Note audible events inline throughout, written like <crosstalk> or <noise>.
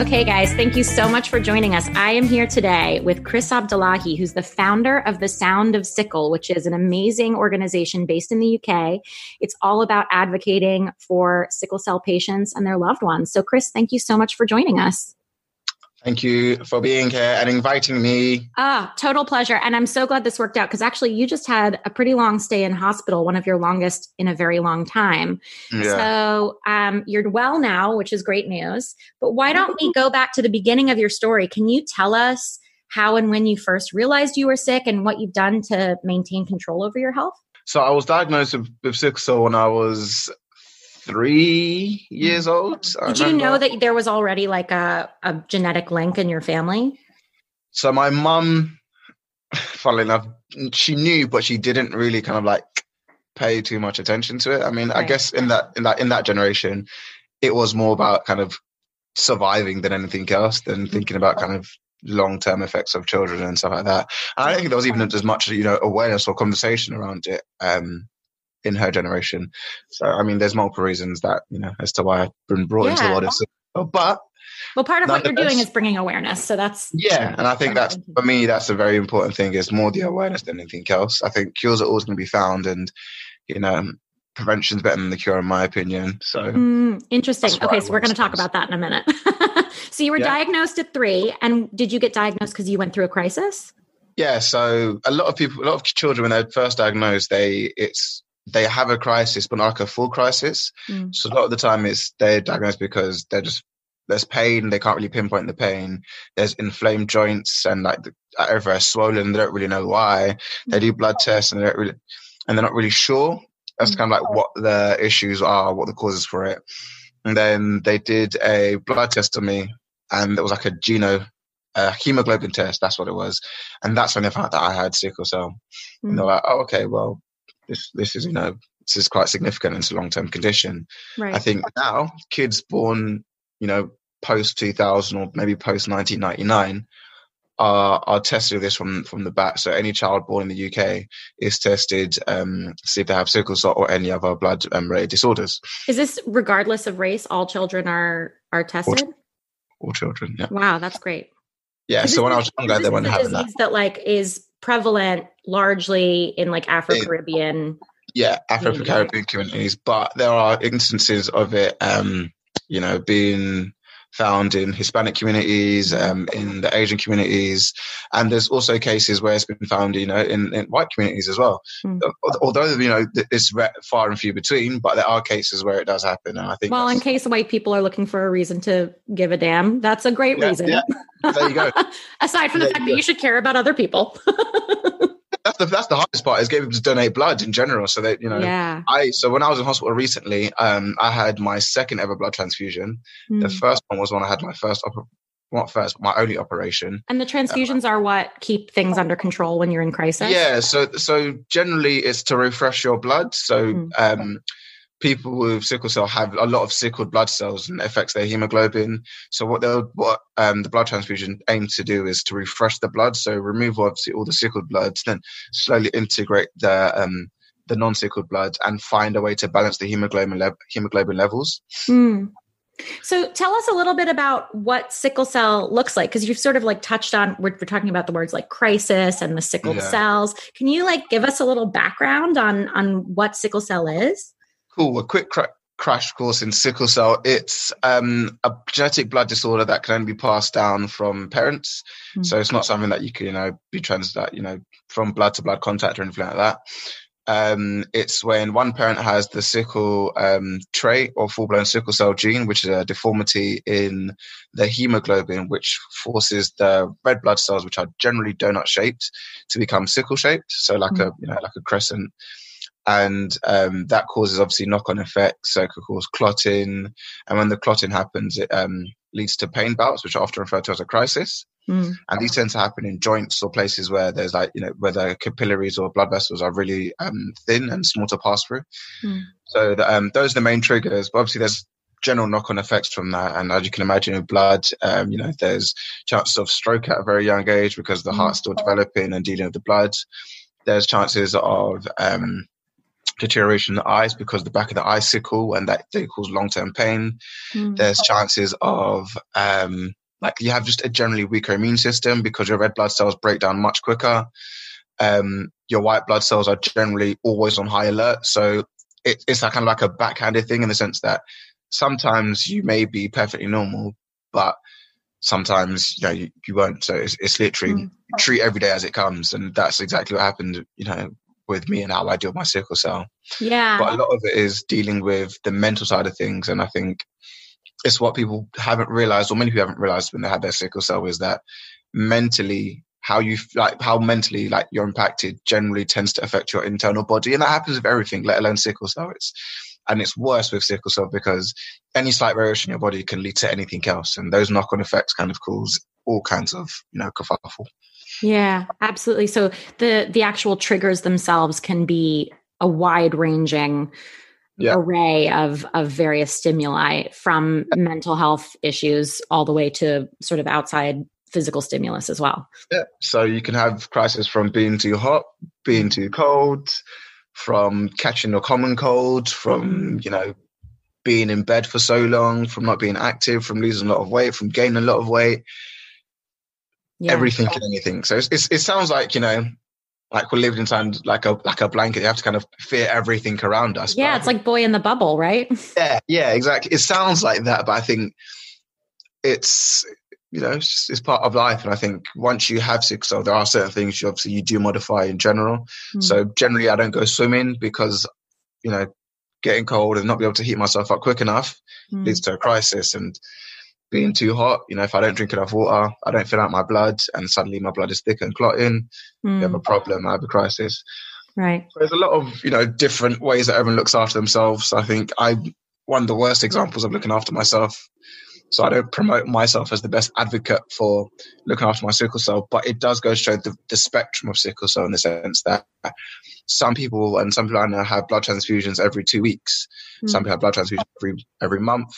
Okay, guys, thank you so much for joining us. I am here today with Chris Abdullahi, who's the founder of The Sound of Sickle, which is an amazing organization based in the UK. It's all about advocating for sickle cell patients and their loved ones. So, Chris, thank you so much for joining us. Thank you for being here and inviting me. Ah, total pleasure. And I'm so glad this worked out because actually you just had a pretty long stay in hospital, one of your longest in a very long time. Yeah. So um, you're well now, which is great news. But why don't we go back to the beginning of your story? Can you tell us how and when you first realized you were sick and what you've done to maintain control over your health? So I was diagnosed with, with sickle cell when I was three years mm. old. Did you know that there was already like a, a genetic link in your family? So my mum, funnily enough, she knew, but she didn't really kind of like pay too much attention to it. I mean, right. I guess in that in that in that generation, it was more about kind of surviving than anything else, than mm-hmm. thinking about kind of long term effects of children and stuff like that. And I don't think there was even as much you know awareness or conversation around it. Um, in her generation. So I mean, there's multiple reasons that you know as to why I've been brought yeah. into the world of but well, part of what you're doing is bringing awareness. So that's yeah, and I think that's for me that's a very important thing. Is more the awareness than anything else. I think cures are always going to be found, and you know, prevention's better than the cure, in my opinion. So mm, interesting. Okay, so we're going to talk about that in a minute. <laughs> so you were yeah. diagnosed at three, and did you get diagnosed because you went through a crisis? Yeah. So a lot of people, a lot of children, when they're first diagnosed, they it's they have a crisis, but not like a full crisis. Mm. So a lot of the time, it's they're diagnosed because they're just there's pain. They can't really pinpoint the pain. There's inflamed joints and like the, everywhere swollen. They don't really know why. They do blood tests and they don't really, and they're not really sure. That's mm. kind of like what the issues are, what the causes for it. And then they did a blood test on me, and it was like a geno, a hemoglobin test. That's what it was, and that's when they found that I had sickle cell. Mm. And they're like, "Oh, okay, well, this this is you know this is quite significant. It's a long term condition. Right. I think now kids born you know post 2000 or maybe post 1999 are are tested with this from from the bat. So any child born in the UK is tested um, to see if they have sickle cell or any other blood um, related disorders. Is this regardless of race? All children are are tested. All, all children. Yeah. Wow, that's great. Yeah. So when I was younger, they weren't having that. That like is prevalent largely in like Afro Caribbean. Yeah, Afro Caribbean communities, but there are instances of it, um, you know, being found in Hispanic communities, um, in the Asian communities, and there's also cases where it's been found, you know, in, in white communities as well. Mm. Although you know it's far and few between, but there are cases where it does happen, and I think. Well, in case white people are looking for a reason to give a damn, that's a great yeah, reason. Yeah. There you go. <laughs> Aside from the fact that you should care about other people. <laughs> that's the that's the hardest part is getting people to donate blood in general. So that you know, yeah. I so when I was in hospital recently, um, I had my second ever blood transfusion. Mm. The hmm. first one was when I had my first op- not first, my only operation. And the transfusions uh, are what keep things under control when you're in crisis. Yeah, so so generally it's to refresh your blood. So mm. um, people with sickle cell have a lot of sickled blood cells and it affects their hemoglobin. So what they'll what um, the blood transfusion aims to do is to refresh the blood. So remove obviously all the sickled blood, then slowly integrate the um, the non-sickled blood and find a way to balance the hemoglobin le- hemoglobin levels. Mm. So tell us a little bit about what sickle cell looks like because you've sort of like touched on we're, we're, talking about the words like crisis and the sickled yeah. cells. Can you like give us a little background on on what sickle cell is? Cool. A quick crash course in sickle cell. It's um, a genetic blood disorder that can only be passed down from parents. Mm. So it's not something that you can, you know, be trans that, you know, from blood to blood contact or anything like that. Um, it's when one parent has the sickle um, trait or full blown sickle cell gene, which is a deformity in the hemoglobin, which forces the red blood cells, which are generally donut shaped, to become sickle shaped. So like mm. a you know like a crescent and um, that causes obviously knock-on effects. So it could cause clotting, and when the clotting happens, it um, leads to pain bouts, which are often referred to as a crisis. Mm. And these tend to happen in joints or places where there's like you know where the capillaries or blood vessels are really um, thin and small to pass through. Mm. So the, um, those are the main triggers. But obviously, there's general knock-on effects from that. And as you can imagine, with blood, um, you know, there's chances of stroke at a very young age because the mm. heart's still developing and dealing with the blood. There's chances of um, deterioration in the eyes because the back of the eye sickle and that they cause long-term pain. Mm. There's chances of um, like you have just a generally weaker immune system because your red blood cells break down much quicker. Um, your white blood cells are generally always on high alert. So it, it's like kind of like a backhanded thing in the sense that sometimes you may be perfectly normal, but sometimes you know you, you won't. So it's, it's literally mm. treat every day as it comes, and that's exactly what happened. You know, with me and how I deal with my sickle cell. Yeah. But a lot of it is dealing with the mental side of things. And I think it's what people haven't realized, or many people haven't realized when they have their sickle cell, is that mentally, how you like, how mentally like you're impacted generally tends to affect your internal body. And that happens with everything, let alone sickle cell. It's, and it's worse with sickle cell because any slight variation in your body can lead to anything else. And those knock on effects kind of cause all kinds of, you know, kerfuffle. Yeah, absolutely. So the the actual triggers themselves can be a wide ranging yeah. array of of various stimuli from mental health issues all the way to sort of outside physical stimulus as well. Yeah. So you can have crisis from being too hot, being too cold, from catching a common cold, from, you know, being in bed for so long, from not being active, from losing a lot of weight, from gaining a lot of weight yeah. everything and anything. So it's, it's, it sounds like you know, like we're living inside like a like a blanket. You have to kind of fear everything around us. Yeah, it's like boy in the bubble, right? Yeah, yeah, exactly. It sounds like that, but I think it's you know it's, it's part of life. And I think once you have sickle cell, there are certain things you obviously you do modify in general. Mm. So generally, I don't go swimming because you know getting cold and not be able to heat myself up quick enough mm. leads to a crisis and being too hot. You know, if I don't drink enough water, I don't fill out my blood, and suddenly my blood is thick and clotting. Mm. You have a hmm. problem. I have a crisis. Right. So there's a lot of you know different ways that everyone looks after themselves. I think I one of the worst examples of looking after myself. So I don't promote myself as the best advocate for looking after my sickle cell, but it does go to show the, the spectrum of sickle cell in the sense that some people and some people I know have blood transfusions every two weeks. Mm. Some people have blood transfusions every every month.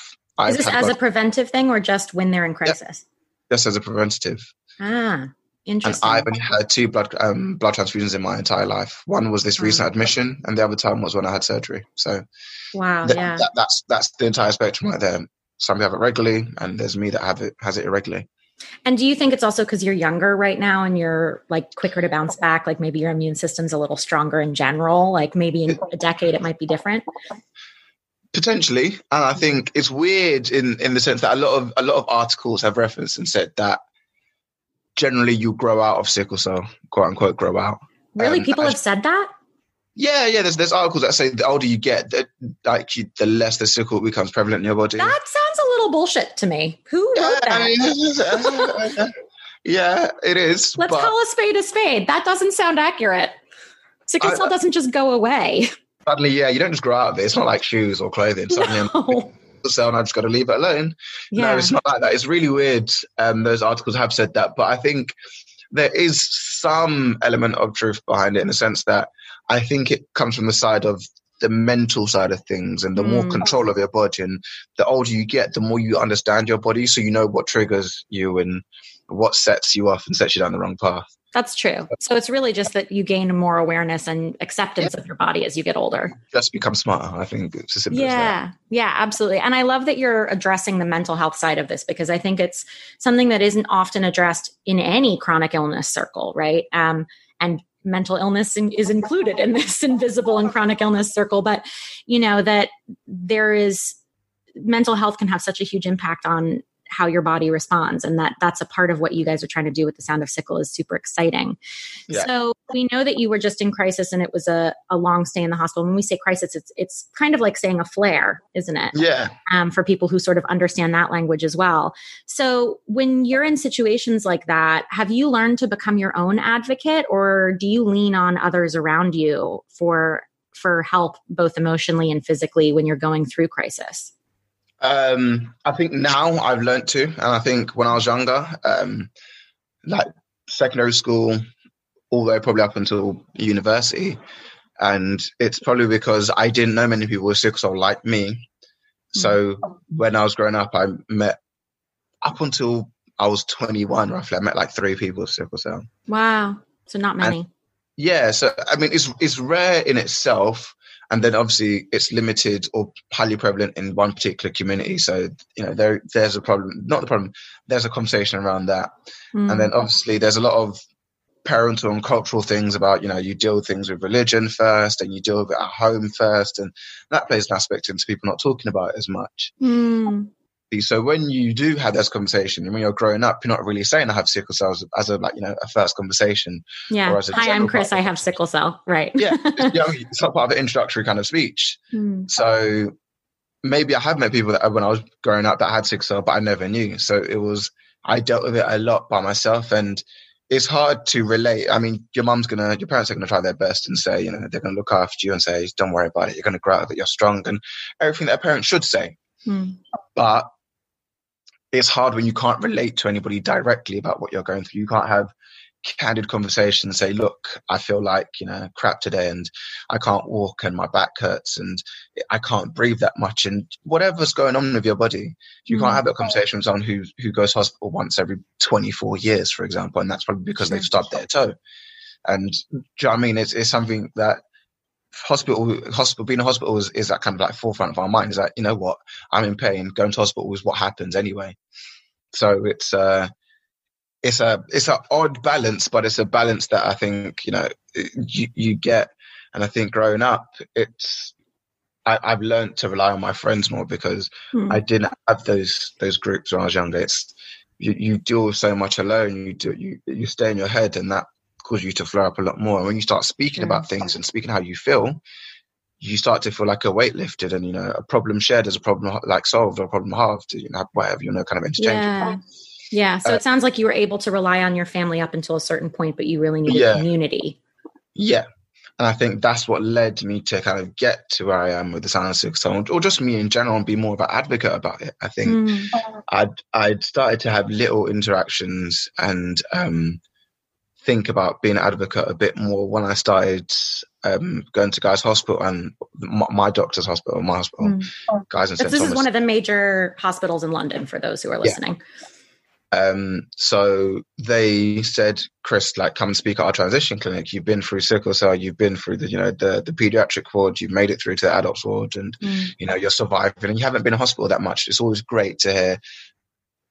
Is this as a preventive thing or just when they're in crisis? Yeah, just as a preventative. Ah, interesting. And I've only had two blood um, blood transfusions in my entire life. One was this recent admission, and the other time was when I had surgery. So, wow, th- yeah, that, that's that's the entire spectrum right there. Some have it regularly, and there's me that have it has it irregularly. And do you think it's also because you're younger right now and you're like quicker to bounce back? Like maybe your immune system's a little stronger in general. Like maybe in a decade it might be different. Potentially, and I think it's weird in in the sense that a lot of a lot of articles have referenced and said that generally you grow out of sickle cell, quote unquote, grow out. Really, um, people have said that. Yeah, yeah. There's there's articles that say the older you get, the, like you, the less the sickle becomes prevalent in your body. That sounds a little bullshit to me. Who wrote yeah, that? I mean, <laughs> yeah, it is. Let's but, call a spade a spade. That doesn't sound accurate. Sickle cell doesn't just go away. <laughs> Suddenly, yeah, you don't just grow out of it. It's not like shoes or clothing. Suddenly, no. <laughs> I'm cell and I just got to leave it alone. Yeah. No, it's not like that. It's really weird. Um, those articles have said that, but I think there is some element of truth behind it in the sense that I think it comes from the side of the mental side of things and the mm. more control of your body. And the older you get, the more you understand your body, so you know what triggers you and what sets you off and sets you down the wrong path. That's true. So it's really just that you gain more awareness and acceptance yeah. of your body as you get older. Just become smarter. I think it's as simple yeah, as Yeah, absolutely. And I love that you're addressing the mental health side of this because I think it's something that isn't often addressed in any chronic illness circle, right? Um, and mental illness is included in this <laughs> invisible and chronic illness circle but you know that there is mental health can have such a huge impact on how your body responds. And that that's a part of what you guys are trying to do with the sound of sickle is super exciting. Yeah. so we know that you were just in crisis and it was a, a long stay in the hospital. When we say crisis it's it's kind of like saying a flare isn't it? Yeah. Um, for people who sort of understand that language as well. So when you're in situations like that have you learned to become your own advocate or do you lean on others around you for for help both emotionally and physically when you're going through crisis um, I think now I've learned to, and I think when I was younger, um, like secondary school, way probably up until university, and it's probably because I didn't know many people with sickle cell like me. So mm. when I was growing up, I met up until I was 21, roughly. I met like three people with sickle cell. Wow, so not many. And yeah, so I mean, it's it's rare in itself and then obviously it's limited or highly prevalent in one particular community. So you know there there's a problem, not the problem. There's a conversation around that, mm. and then obviously there's a lot of parental and cultural things about you know you deal with things with religion first and you deal with it at home first and that plays an aspect into people not talking about it as much mm. So when you do have this conversation, when you're growing up, you're not really saying I have sickle cell as a, as a like you know a first conversation. Yeah. Hi, I'm Chris. I have sickle cell. Right. yeah. <laughs> It's not part of an introductory kind of speech. Hmm. So maybe I have met people that when I was growing up that had sickle cell, but I never knew. So it was I dealt with it a lot by myself, and it's hard to relate. I mean, your mom's gonna, your parents are gonna try their best and say, you know, they're gonna look after you and say, don't worry about it. You're gonna grow out of it. You're strong, and everything that a parent should say. Hmm. But it's hard when you can't relate to anybody directly about what you're going through. You can't have candid conversations say look i feel like you know crap today and i can't walk and my back hurts and i can't breathe that much and whatever's going on with your body you mm-hmm. can't have that conversation with someone who who goes hospital once every 24 years for example and that's probably because sure. they've stubbed their toe and do you know what i mean it's, it's something that hospital hospital being a hospital is, is that kind of like forefront of our mind is that you know what i'm in pain going to hospital is what happens anyway so it's uh it's a it's an odd balance but it's a balance that i think you know you, you get and i think growing up it's I, have learned to rely on my friends more because hmm. I didn't have those those groups when I was younger. It's you, you deal so much alone. You do you you stay in your head, and that cause you to flare up a lot more. And when you start speaking about things and speaking how you feel, you start to feel like a weight lifted and, you know, a problem shared is a problem like solved or a problem halved, you know, whatever, you know, kind of interchangeable. Yeah. Yeah. So uh, it sounds like you were able to rely on your family up until a certain point, but you really needed yeah. community. Yeah. And I think that's what led me to kind of get to where I am with the of Sickle or just me in general, and be more of an advocate about it. I think mm. I'd I'd started to have little interactions and um, think about being an advocate a bit more when I started um, going to Guy's Hospital and my, my doctor's hospital, my hospital, mm. Guy's and St. This Thomas. is one of the major hospitals in London for those who are listening. Yeah. Um, so they said, Chris, like, come and speak at our transition clinic. You've been through sickle cell, you've been through the, you know, the, the pediatric ward, you've made it through to the adults ward, and mm. you know, you're surviving, and you haven't been in hospital that much. It's always great to hear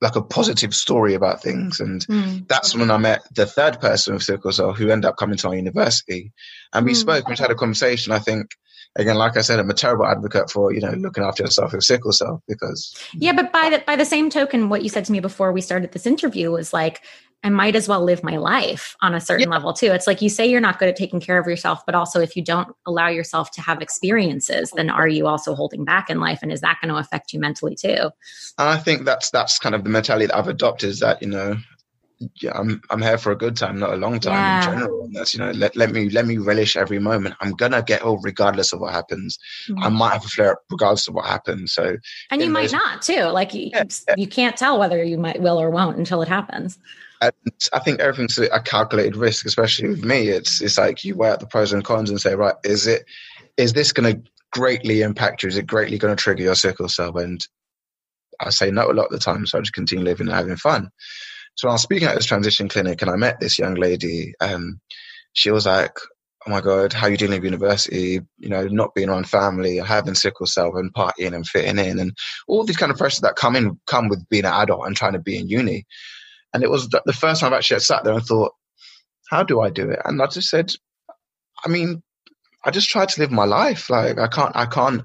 like a positive story about things. And mm. that's when I met the third person with sickle cell who ended up coming to our university. And we mm. spoke, we had a conversation. I think, again, like I said, I'm a terrible advocate for, you know, looking after yourself with sickle cell because. Yeah, but by the, by the same token, what you said to me before we started this interview was like, I might as well live my life on a certain yeah. level too. It's like you say you're not good at taking care of yourself, but also if you don't allow yourself to have experiences, then are you also holding back in life? And is that going to affect you mentally too? I think that's that's kind of the mentality that I've adopted is that, you know, yeah, I'm I'm here for a good time, not a long time yeah. in general. And that's you know, let, let me let me relish every moment. I'm gonna get old regardless of what happens. Mm-hmm. I might have a flare up regardless of what happens. So And you might not too. Like you, you can't tell whether you might will or won't until it happens. And I think everything's a calculated risk, especially with me. It's it's like you weigh out the pros and cons and say, right, is it is this going to greatly impact you? Is it greatly going to trigger your sickle cell? And I say no a lot of the time, so I just continue living and having fun. So I was speaking at this transition clinic, and I met this young lady. Um, she was like, "Oh my god, how you dealing with university? You know, not being around family, having sickle cell, and partying and fitting in, and all these kind of pressures that come in come with being an adult and trying to be in uni." And it was the first time I've actually sat there and thought, how do I do it? And I just said, I mean, I just tried to live my life. Like I can't, I can't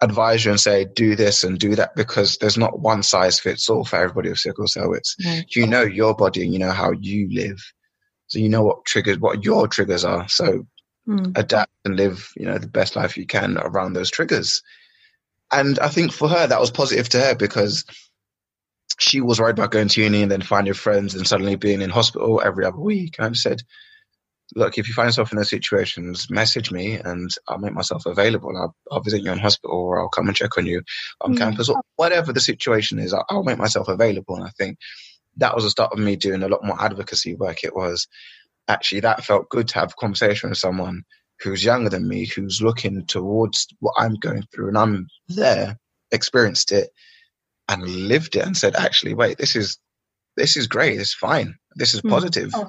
advise you and say do this and do that because there's not one size fits all for everybody with sickle cell. It's right. you know your body and you know how you live, so you know what triggers, what your triggers are. So mm. adapt and live, you know, the best life you can around those triggers. And I think for her that was positive to her because she was worried about going to uni and then finding friends and suddenly being in hospital every other week. And I said, look, if you find yourself in those situations, message me and I'll make myself available. I'll, I'll visit you in hospital or I'll come and check on you on mm. campus or whatever the situation is. I'll, I'll, make myself available. And I think that was the start of me doing a lot more advocacy work. It was actually that felt good to have a conversation with someone who's younger than me, who's looking towards what I'm going through and I'm there, experienced it and lived it and said, actually, wait, this is, this is great. It's fine. This is mm. positive. Mm. Oh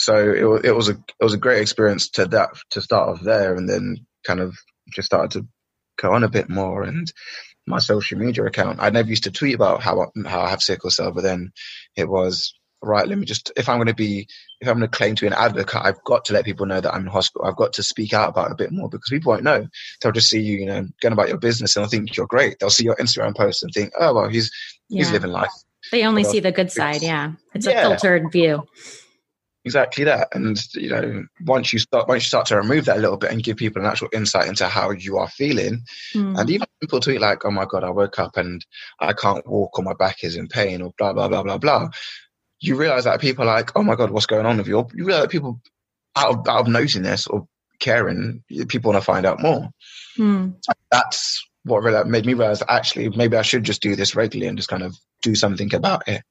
so it, it was a it was a great experience to that to start off there, and then kind of just started to go on a bit more. And my social media account, I never used to tweet about how I, how I have sickle cell, but then it was right. Let me just if I'm going to be if I'm going to claim to be an advocate, I've got to let people know that I'm in hospital. I've got to speak out about it a bit more because people won't know. They'll just see you, you know, going about your business and they'll think you're great. They'll see your Instagram post and think, oh well, he's yeah. he's living life. They only see the good side. Yeah, it's yeah. a filtered view exactly that and you know once you start once you start to remove that a little bit and give people an actual insight into how you are feeling mm. and even people tweet like oh my god i woke up and i can't walk or my back is in pain or blah blah blah blah blah you realize that people are like oh my god what's going on with you you realize that people out of, out of noticing this or caring people want to find out more mm. that's what really made me realize actually maybe i should just do this regularly and just kind of do something about it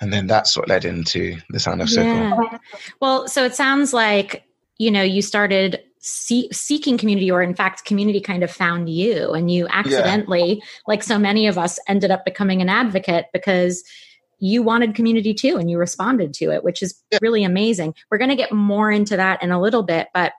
and then that's what led into the sound of sickle yeah. well so it sounds like you know you started see- seeking community or in fact community kind of found you and you accidentally yeah. like so many of us ended up becoming an advocate because you wanted community too and you responded to it which is really amazing we're going to get more into that in a little bit but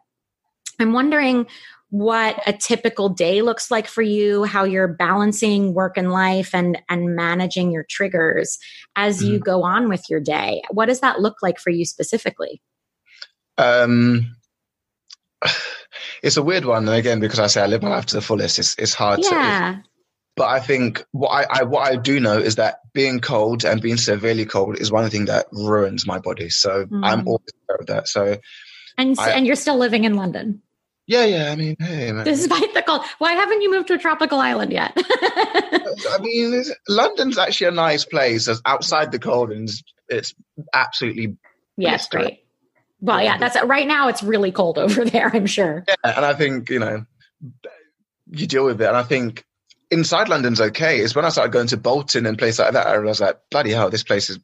i'm wondering what a typical day looks like for you, how you're balancing work and life and and managing your triggers as you mm-hmm. go on with your day. What does that look like for you specifically? Um <sighs> it's a weird one and again because I say I live my life to the fullest, it's it's hard yeah. to but I think what I, I, what I do know is that being cold and being severely cold is one thing that ruins my body. So mm. I'm always aware of that. So and I, and you're still living in London. Yeah, yeah. I mean, hey, man. Despite the cold, why haven't you moved to a tropical island yet? <laughs> I mean, London's actually a nice place. As outside the cold, and it's absolutely yeah, it's great. Well, yeah, that's right now. It's really cold over <laughs> there. I'm sure. Yeah, and I think you know you deal with it, and I think inside London's okay. It's when I started going to Bolton and places like that, I was like, bloody hell, this place is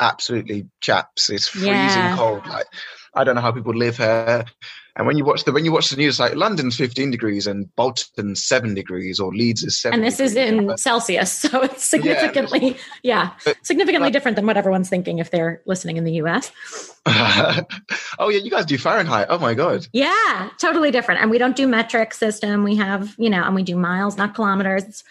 absolutely chaps. It's freezing yeah. cold. Like I don't know how people live here. And when you watch the when you watch the news, like London's 15 degrees and Bolton's seven degrees, or Leeds is seven. And this degrees. is in Celsius, <laughs> so it's significantly, yeah, yeah significantly different than what everyone's thinking if they're listening in the US. <laughs> oh yeah, you guys do Fahrenheit. Oh my god. Yeah, totally different. And we don't do metric system. We have, you know, and we do miles, not kilometers. It's,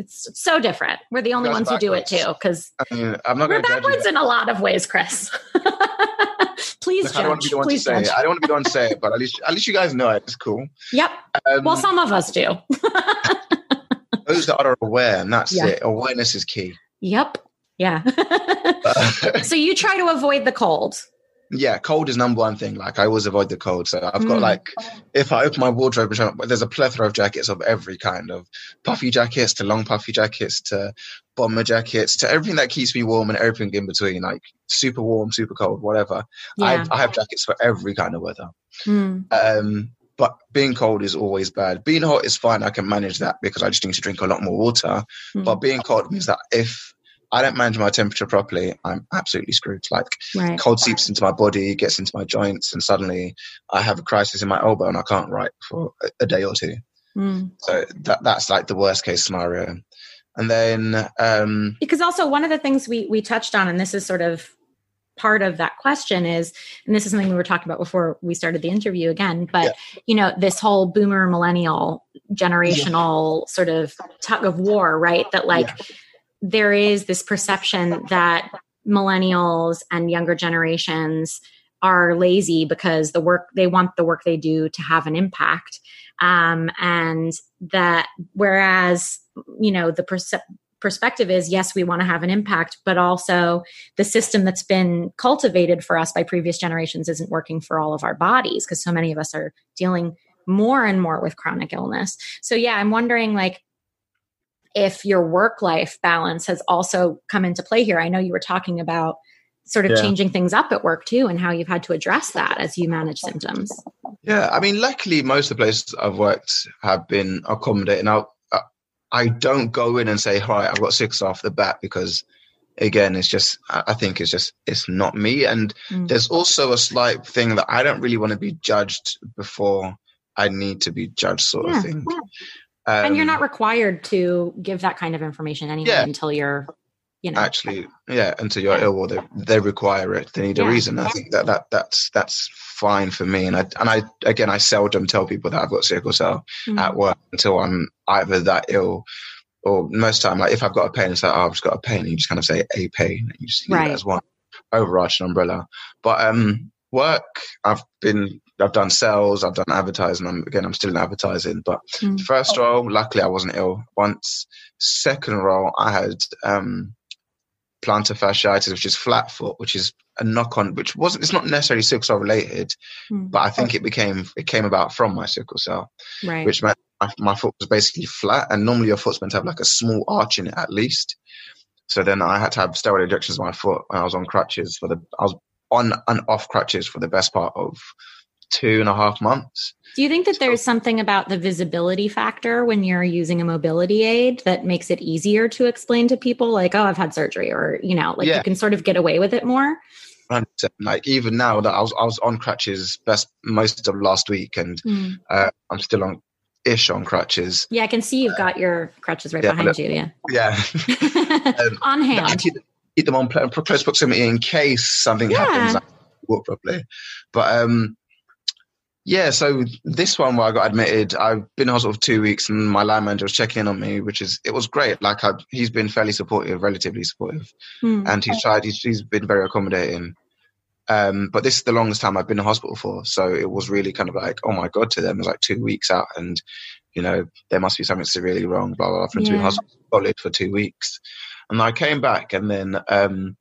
it's so different. We're the only ones backwards. who do it too, because I mean, I'm not we're backwards in a lot of ways, Chris. <laughs> Please judge. I don't want to be the one Please to say it. I don't want to be the one to say it, but at least at least you guys know it. It's cool. Yep. Um, well, some of us do. <laughs> those that are aware, and that's yeah. it. Awareness is key. Yep. Yeah. <laughs> so you try to avoid the cold yeah, cold is number one thing. Like I always avoid the cold. So I've got mm. like, if I open my wardrobe, there's a plethora of jackets of every kind of puffy jackets to long puffy jackets to bomber jackets to everything that keeps me warm and everything in between, like super warm, super cold, whatever. Yeah. I, I, have jackets for every kind of weather. Mm. Um, but being cold is always bad. Being hot is fine. I can manage that because I just need to drink a lot more water. Mm. But being cold means that if I don't manage my temperature properly, I'm absolutely screwed. Like right. cold seeps into my body, gets into my joints, and suddenly I have a crisis in my elbow and I can't write for a, a day or two. Mm. So that that's like the worst case scenario. And then um, because also one of the things we we touched on, and this is sort of part of that question is and this is something we were talking about before we started the interview again but yeah. you know this whole boomer millennial generational yeah. sort of tug of war right that like yeah there is this perception that millennials and younger generations are lazy because the work they want the work they do to have an impact. Um, and that whereas you know the perce- perspective is yes we want to have an impact but also the system that's been cultivated for us by previous generations isn't working for all of our bodies because so many of us are dealing more and more with chronic illness. So yeah i'm wondering like if your work life balance has also come into play here i know you were talking about sort of yeah. changing things up at work too and how you've had to address that as you manage symptoms yeah i mean luckily most of the places i've worked have been accommodating i i don't go in and say right i've got six off the bat because again it's just i think it's just it's not me and mm. there's also a slight thing that i don't really want to be judged before i need to be judged sort yeah. of thing um, and you're not required to give that kind of information anyway yeah. until you're you know actually yeah until you're yeah. ill or they, they require it they need yeah. a reason i think that, that that's that's fine for me and i and i again i seldom tell people that i've got sickle cell mm-hmm. at work until i'm either that ill or most time like if i've got a pain it's like oh, i've just got a pain And you just kind of say a pain and you just leave right. it as one overarching umbrella but um work i've been I've done sales, I've done advertising. I'm, again, I'm still in advertising. But mm. first role, luckily, I wasn't ill once. Second role, I had um, plantar fasciitis, which is flat foot, which is a knock on, which wasn't, it's not necessarily sickle cell related, mm. but I think it became, it came about from my sickle cell, right. which meant my, my, foot was basically flat. And normally your foot's meant to have like a small arch in it at least. So then I had to have steroid injections in my foot and I was on crutches for the, I was on and off crutches for the best part of two and a half months. Do you think that so, there's something about the visibility factor when you're using a mobility aid that makes it easier to explain to people, like, oh, I've had surgery, or, you know, like yeah. you can sort of get away with it more? Like even now that I was I was on crutches best most of last week, and mm. uh, I'm still on ish on crutches. Yeah, I can see you've got your crutches right yeah, behind you. Yeah, <laughs> yeah, <laughs> um, on hand. Keep, keep, them on close proximity in case something yeah. happens. I walk properly, but um, yeah, so this one where I got admitted, I've been in hospital for two weeks, and my line manager was checking in on me, which is it was great. Like I, he's been fairly supportive, relatively supportive, mm. and he's tried. He's, he's been very accommodating. Um, but this is the longest time I've been in hospital for, so it was really kind of like, oh my god, to them, it was like two weeks out, and you know there must be something severely wrong. Blah blah. blah for him yeah. to be in hospital solid for two weeks, and I came back, and then um,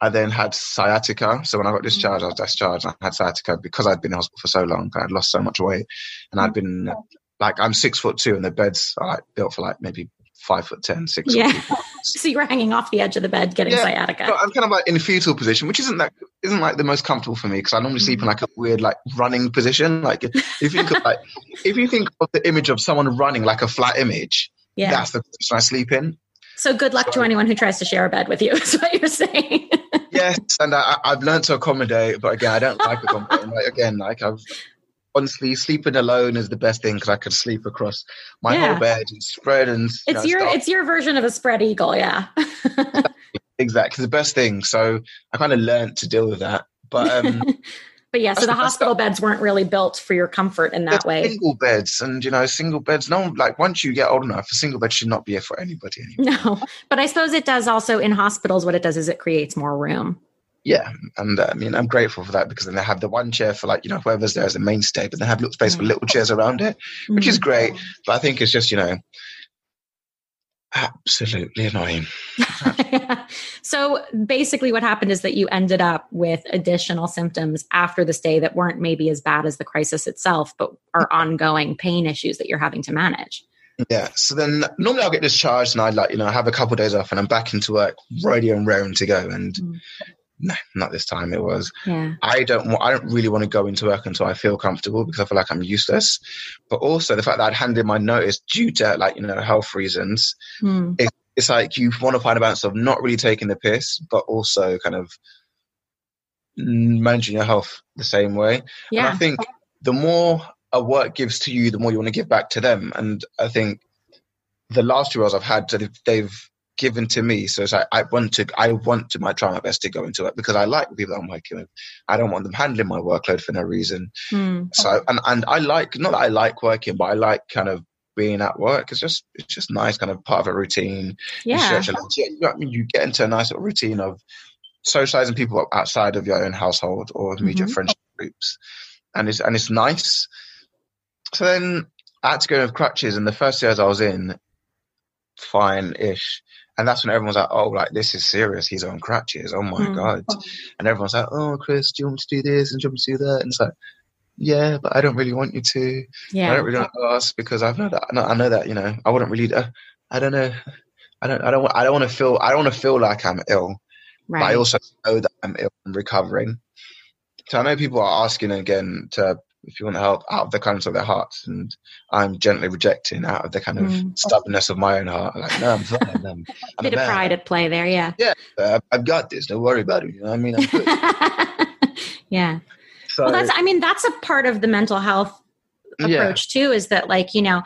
I then had sciatica. So when I got discharged, I was discharged. I had sciatica because I'd been in hospital for so long. I'd lost so much weight, and I'd been like I'm six foot two, and the beds are like built for like maybe five foot ten, six. Yeah. <laughs> so you were hanging off the edge of the bed, getting yeah, sciatica. I'm kind of like in a fetal position, which isn't that isn't like the most comfortable for me because I normally sleep in mm. like a weird like running position. Like if you think of like if you think of the image of someone running like a flat image, <laughs> yeah. that's the position I sleep in. So good luck so, to anyone who tries to share a bed with you. <laughs> Is what you're saying. yes, and I, have learned to accommodate, but again, I don't <laughs> like accommodating. like, again, like I've honestly sleeping alone is the best thing because I can sleep across my yeah. whole bed and spread and. It's know, your stuff. it's your version of a spread eagle, yeah. exactly, the best thing. So I kind of learned to deal with that, but. um <laughs> But yeah, so the hospital beds weren't really built for your comfort in that way. Single beds, and you know, single beds. No, like once you get old enough, a single bed should not be for anybody anymore. No, but I suppose it does also in hospitals. What it does is it creates more room. Yeah, and uh, I mean, I'm grateful for that because then they have the one chair for like you know whoever's there as a mainstay, but they have little space for little chairs around it, which mm. is great. But I think it's just you know absolutely annoying. <laughs> so basically, what happened is that you ended up with additional symptoms after the stay that weren't maybe as bad as the crisis itself, but are ongoing pain issues that you're having to manage. Yeah. So then normally I'll get discharged and I'd like, you know, have a couple of days off and I'm back into work, ready and raring to go. And mm no, not this time. It was. Yeah. I don't. I don't really want to go into work until I feel comfortable because I feel like I'm useless. But also the fact that I'd handed my notice due to like you know health reasons. Mm. It, it's like you want to find a balance of not really taking the piss, but also kind of managing your health the same way. Yeah. And I think the more a work gives to you, the more you want to give back to them. And I think the last two roles I've had, they've, they've given to me. So it's like I want to I want to my try my best to go into it because I like the people I'm working with. I don't want them handling my workload for no reason. Mm. So and and I like not that I like working, but I like kind of being at work. It's just it's just nice, kind of part of a routine. Yeah. You, know I mean, you get into a nice little routine of socializing people outside of your own household or immediate mm-hmm. friendship groups, and it's and it's nice. So then I had to go in with crutches, and the first years I was in, fine-ish. And that's when everyone's like, "Oh, like this is serious. He's on crutches. Oh my mm. god!" And everyone's like, "Oh, Chris, do you want to do this and do you want to do that?" And it's like, "Yeah, but I don't really want you to. Yeah. I don't really want to ask because I've know that. I know that you know I wouldn't really. Uh, I don't know. I don't. I don't. I don't want to feel. I don't want to feel like I'm ill. Right. But I also know that I'm ill and recovering. So I know people are asking again to if you want to help out of the kindness of their hearts. And I'm gently rejecting out of the kind of mm. stubbornness of my own heart. Like, no, I'm fine. I'm, I'm <laughs> Bit of pride at play there, yeah. Yeah, I've got this. Don't worry about it. You know what I mean? <laughs> yeah. So, well, that's, I mean, that's a part of the mental health approach yeah. too, is that like, you know,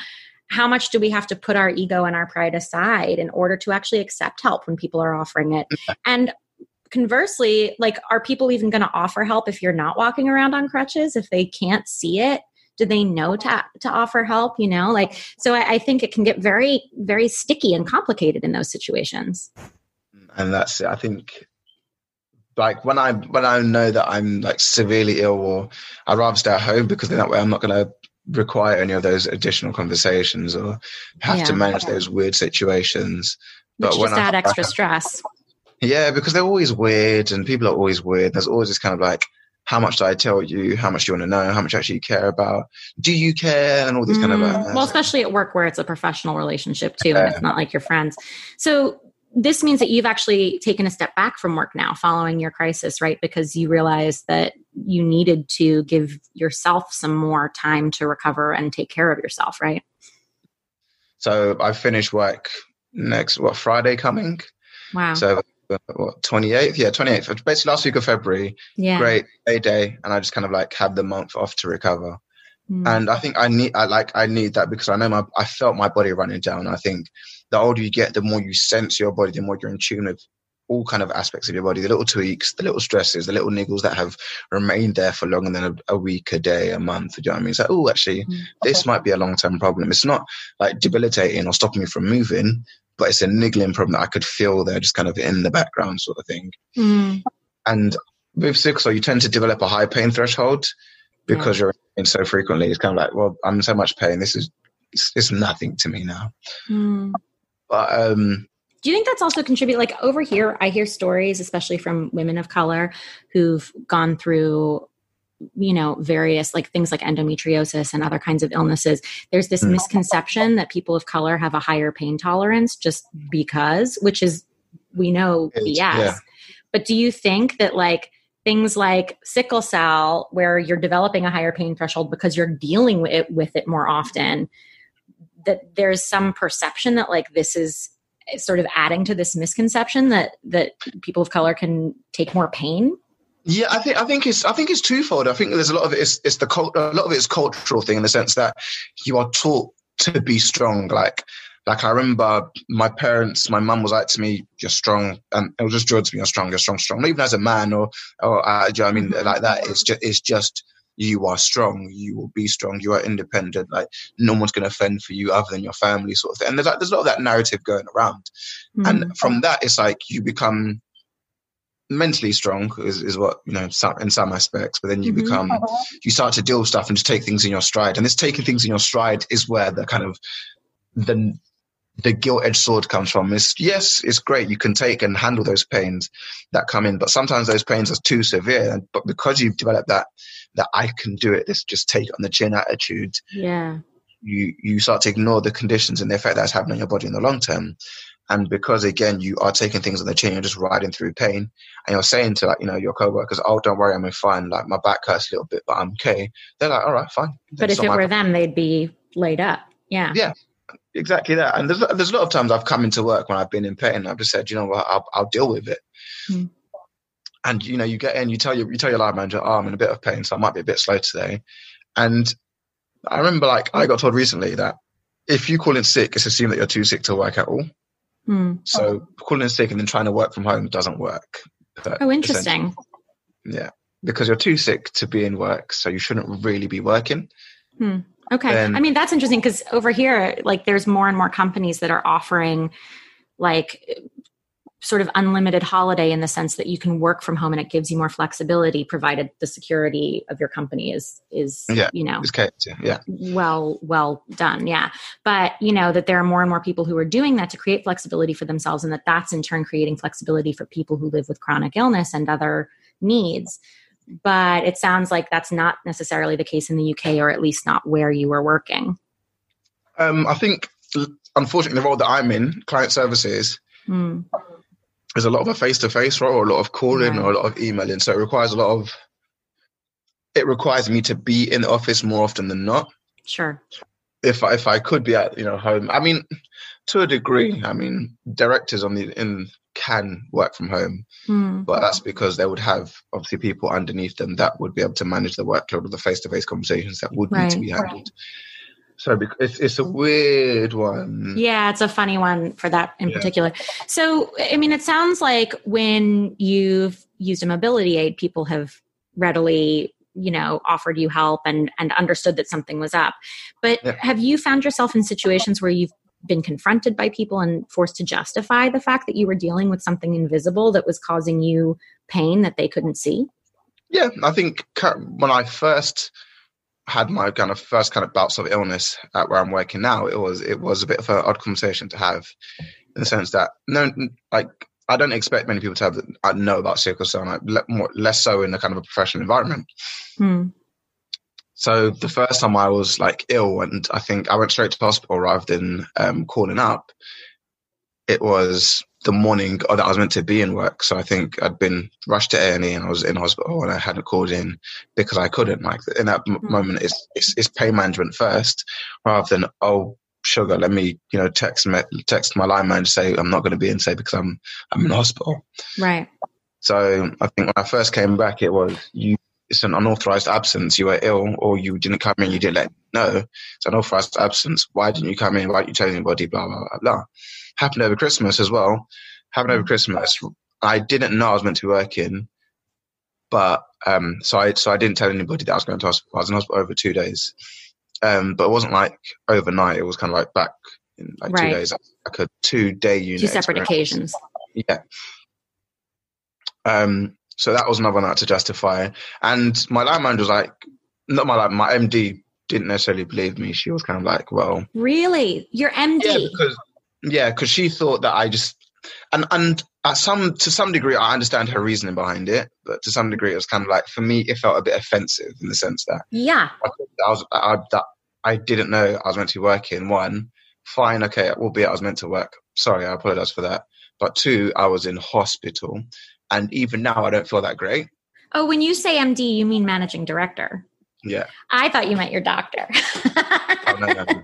how much do we have to put our ego and our pride aside in order to actually accept help when people are offering it? And conversely, like, are people even going to offer help if you're not walking around on crutches? If they can't see it, do they know to, to offer help? You know, like, so I, I think it can get very, very sticky and complicated in those situations. And that's it. I think like when I when I know that I'm like severely ill or I'd rather stay at home because then that way I'm not going to require any of those additional conversations or have yeah. to manage those weird situations. Which but just when add I, extra I, stress. Yeah, because they're always weird and people are always weird. There's always this kind of like, how much do I tell you? How much do you want to know? How much actually you care about? Do you care? And all these mm, kind of. Uh, well, especially at work where it's a professional relationship too, and it's not like your friends. So this means that you've actually taken a step back from work now following your crisis, right? Because you realized that you needed to give yourself some more time to recover and take care of yourself, right? So I finish work next, what, Friday coming? Wow. So what 28th yeah 28th basically last week of february yeah. great a day and i just kind of like had the month off to recover. Mm. and i think i need i like i need that because i know my i felt my body running down. I think the older you get the more you sense your body the more you're in tune with all kind of aspects of your body the little tweaks the little stresses the little niggles that have remained there for longer than a, a week a day a month you know what i mean? It's like oh actually mm. this might be a long-term problem. It's not like debilitating or stopping me from moving but it's a niggling problem that I could feel there just kind of in the background sort of thing. Mm. And with sickle cell, you tend to develop a high pain threshold because yeah. you're in so frequently. It's kind of like, well, I'm in so much pain. This is, it's, it's nothing to me now. Mm. But, um, do you think that's also contribute like over here i hear stories especially from women of color who've gone through you know various like things like endometriosis and other kinds of illnesses there's this mm. misconception that people of color have a higher pain tolerance just because which is we know yes yeah. but do you think that like things like sickle cell where you're developing a higher pain threshold because you're dealing with it, with it more often that there's some perception that like this is sort of adding to this misconception that that people of color can take more pain yeah, I think I think it's I think it's twofold. I think there's a lot of it is it's the cult, a lot of it is cultural thing in the sense that you are taught to be strong. Like like I remember my parents, my mum was like to me, "You're strong," and it was just drilled to me, "You're strong, you're strong, strong." Not even as a man or or uh, you know I mean like that. It's just it's just you are strong. You will be strong. You are independent. Like no one's going to fend for you other than your family, sort of thing. And there's like there's a lot of that narrative going around, mm-hmm. and from that, it's like you become mentally strong is, is what you know in some aspects but then you mm-hmm. become you start to deal with stuff and just take things in your stride. And this taking things in your stride is where the kind of the the gilt-edged sword comes from. Is yes it's great you can take and handle those pains that come in but sometimes those pains are too severe. But because you've developed that that i can do it this just take it on the chin attitude yeah. you you start to ignore the conditions and the effect that's having on your body in the long term and because again, you are taking things on the chin, you're just riding through pain, and you're saying to like you know your coworkers, "Oh, don't worry, I'm fine. Like my back hurts a little bit, but I'm okay." They're like, "All right, fine." But if it were them, they'd be laid up. Yeah. Yeah. Exactly that. And there's there's a lot of times I've come into work when I've been in pain. I've just said, you know what, I'll, I'll deal with it. Hmm. And you know, you get in, you tell your you tell your line manager, "Oh, I'm in a bit of pain, so I might be a bit slow today." And I remember, like, I got told recently that if you call in sick, it's assumed that you're too sick to work at all. Mm. So calling in sick and then trying to work from home doesn't work. Oh, interesting. Yeah, because you're too sick to be in work, so you shouldn't really be working. Hmm. Okay. Then, I mean, that's interesting because over here, like, there's more and more companies that are offering like sort of unlimited holiday in the sense that you can work from home and it gives you more flexibility provided the security of your company is is yeah, you know yeah. well well done yeah. But you know that there are more and more people who are doing that to create flexibility for themselves and that that's in turn creating flexibility for people who live with chronic illness and other needs. But it sounds like that's not necessarily the case in the UK or at least not where you were working. Um, I think unfortunately the role that I'm in client services mm there's a lot of a face to face role, or a lot of calling, right. or a lot of emailing. So it requires a lot of. It requires me to be in the office more often than not. Sure. If I, if I could be at you know home, I mean, to a degree, I mean, directors on the in can work from home, mm. but that's because they would have obviously people underneath them that would be able to manage the workload of the face to face conversations that would right. need to be handled. Right. So it's it's a weird one. Yeah, it's a funny one for that in yeah. particular. So I mean, it sounds like when you've used a mobility aid, people have readily you know offered you help and and understood that something was up. But yeah. have you found yourself in situations where you've been confronted by people and forced to justify the fact that you were dealing with something invisible that was causing you pain that they couldn't see? Yeah, I think when I first had my kind of first kind of bouts of illness at where I'm working now, it was it was a bit of an odd conversation to have, in the sense that no, like I don't expect many people to have I know about sickle cell, like more, less so in a kind of a professional environment. Hmm. So the first time I was like ill, and I think I went straight to hospital rather than um, calling up. It was the morning that I was meant to be in work. So I think I'd been rushed to A and E and I was in hospital and I hadn't called in because I couldn't. Like in that mm-hmm. moment, it's, it's, it's pain management first, rather than oh sugar, let me you know text me, text my line manager say I'm not going to be in say because I'm I'm in hospital. Right. So I think when I first came back, it was you. It's an unauthorized absence. You were ill, or you didn't come in. You didn't let me know. It's an unauthorized absence. Why didn't you come in? Why didn't you tell anybody? Blah blah blah blah happened over Christmas as well. Happened over. Christmas. I didn't know I was meant to be working, but um, so I so I didn't tell anybody that I was going to hospital. I was in hospital over two days, um, but it wasn't like overnight. It was kind of like back in like right. two days, like a two day unit. Two separate occasions. Yeah. Um, so that was another one I had to justify. And my line manager was like, not my line, my MD didn't necessarily believe me. She was kind of like, well, really, your MD? Yeah, because yeah, because she thought that I just and and at some to some degree I understand her reasoning behind it, but to some degree it was kind of like for me it felt a bit offensive in the sense that yeah I, I was I, that I didn't know I was meant to be working. One, fine, okay, albeit I was meant to work. Sorry, I apologize for that. But two, I was in hospital, and even now I don't feel that great. Oh, when you say MD, you mean managing director? Yeah. I thought you meant your doctor. oh, no, no, no.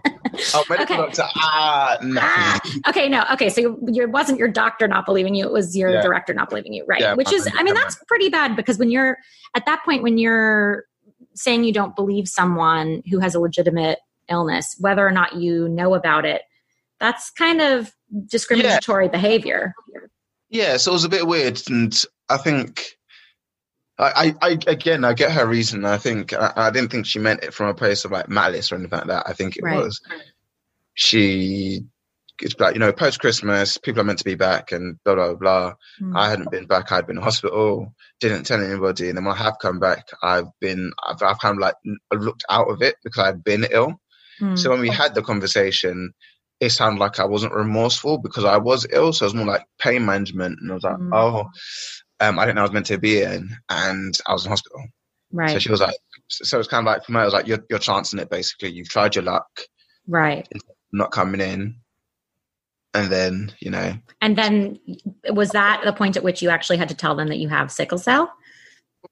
Oh, medical okay. doctor. Ah, no. Ah, okay, no. Okay, so it wasn't your doctor not believing you; it was your yeah. director not believing you, right? Yeah, Which is, I mean, that's pretty bad because when you're at that point, when you're saying you don't believe someone who has a legitimate illness, whether or not you know about it, that's kind of discriminatory yeah. behavior. Yeah, so it was a bit weird, and I think I, I, again, I get her reason. I think I, I, didn't think she meant it from a place of like malice or anything like that. I think it right. was she. It's like you know, post Christmas, people are meant to be back, and blah blah blah. Mm. I hadn't been back. I'd been in hospital. Didn't tell anybody, and then when I have come back, I've been. I've, I've kind of like looked out of it because I'd been ill. Mm. So when we had the conversation, it sounded like I wasn't remorseful because I was ill. So it was more like pain management, and I was like, mm. oh um, I didn't know I was meant to be in, and I was in hospital. Right. So she was like, so it's kind of like for me, I was like, you're, you're chancing it basically. You've tried your luck. Right. Not coming in. And then, you know. And then was that the point at which you actually had to tell them that you have sickle cell?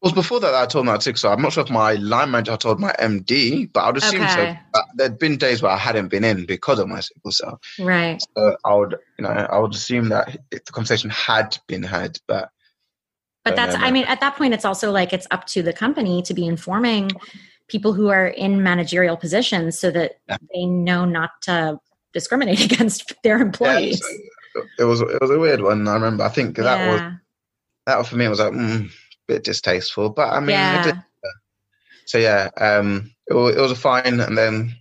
Was before that I told my I so. I'm not sure if my line manager told my MD, but I would assume okay. so. There'd been days where I hadn't been in because of my sickle cell. Right. So I would, you know, I would assume that the conversation had been had, but but that's i mean at that point it's also like it's up to the company to be informing people who are in managerial positions so that yeah. they know not to discriminate <laughs> against their employees yeah, it was it was a weird one i remember i think that yeah. was that for me It was like mm, bit distasteful but i mean yeah. so yeah um it was, it was a fine and then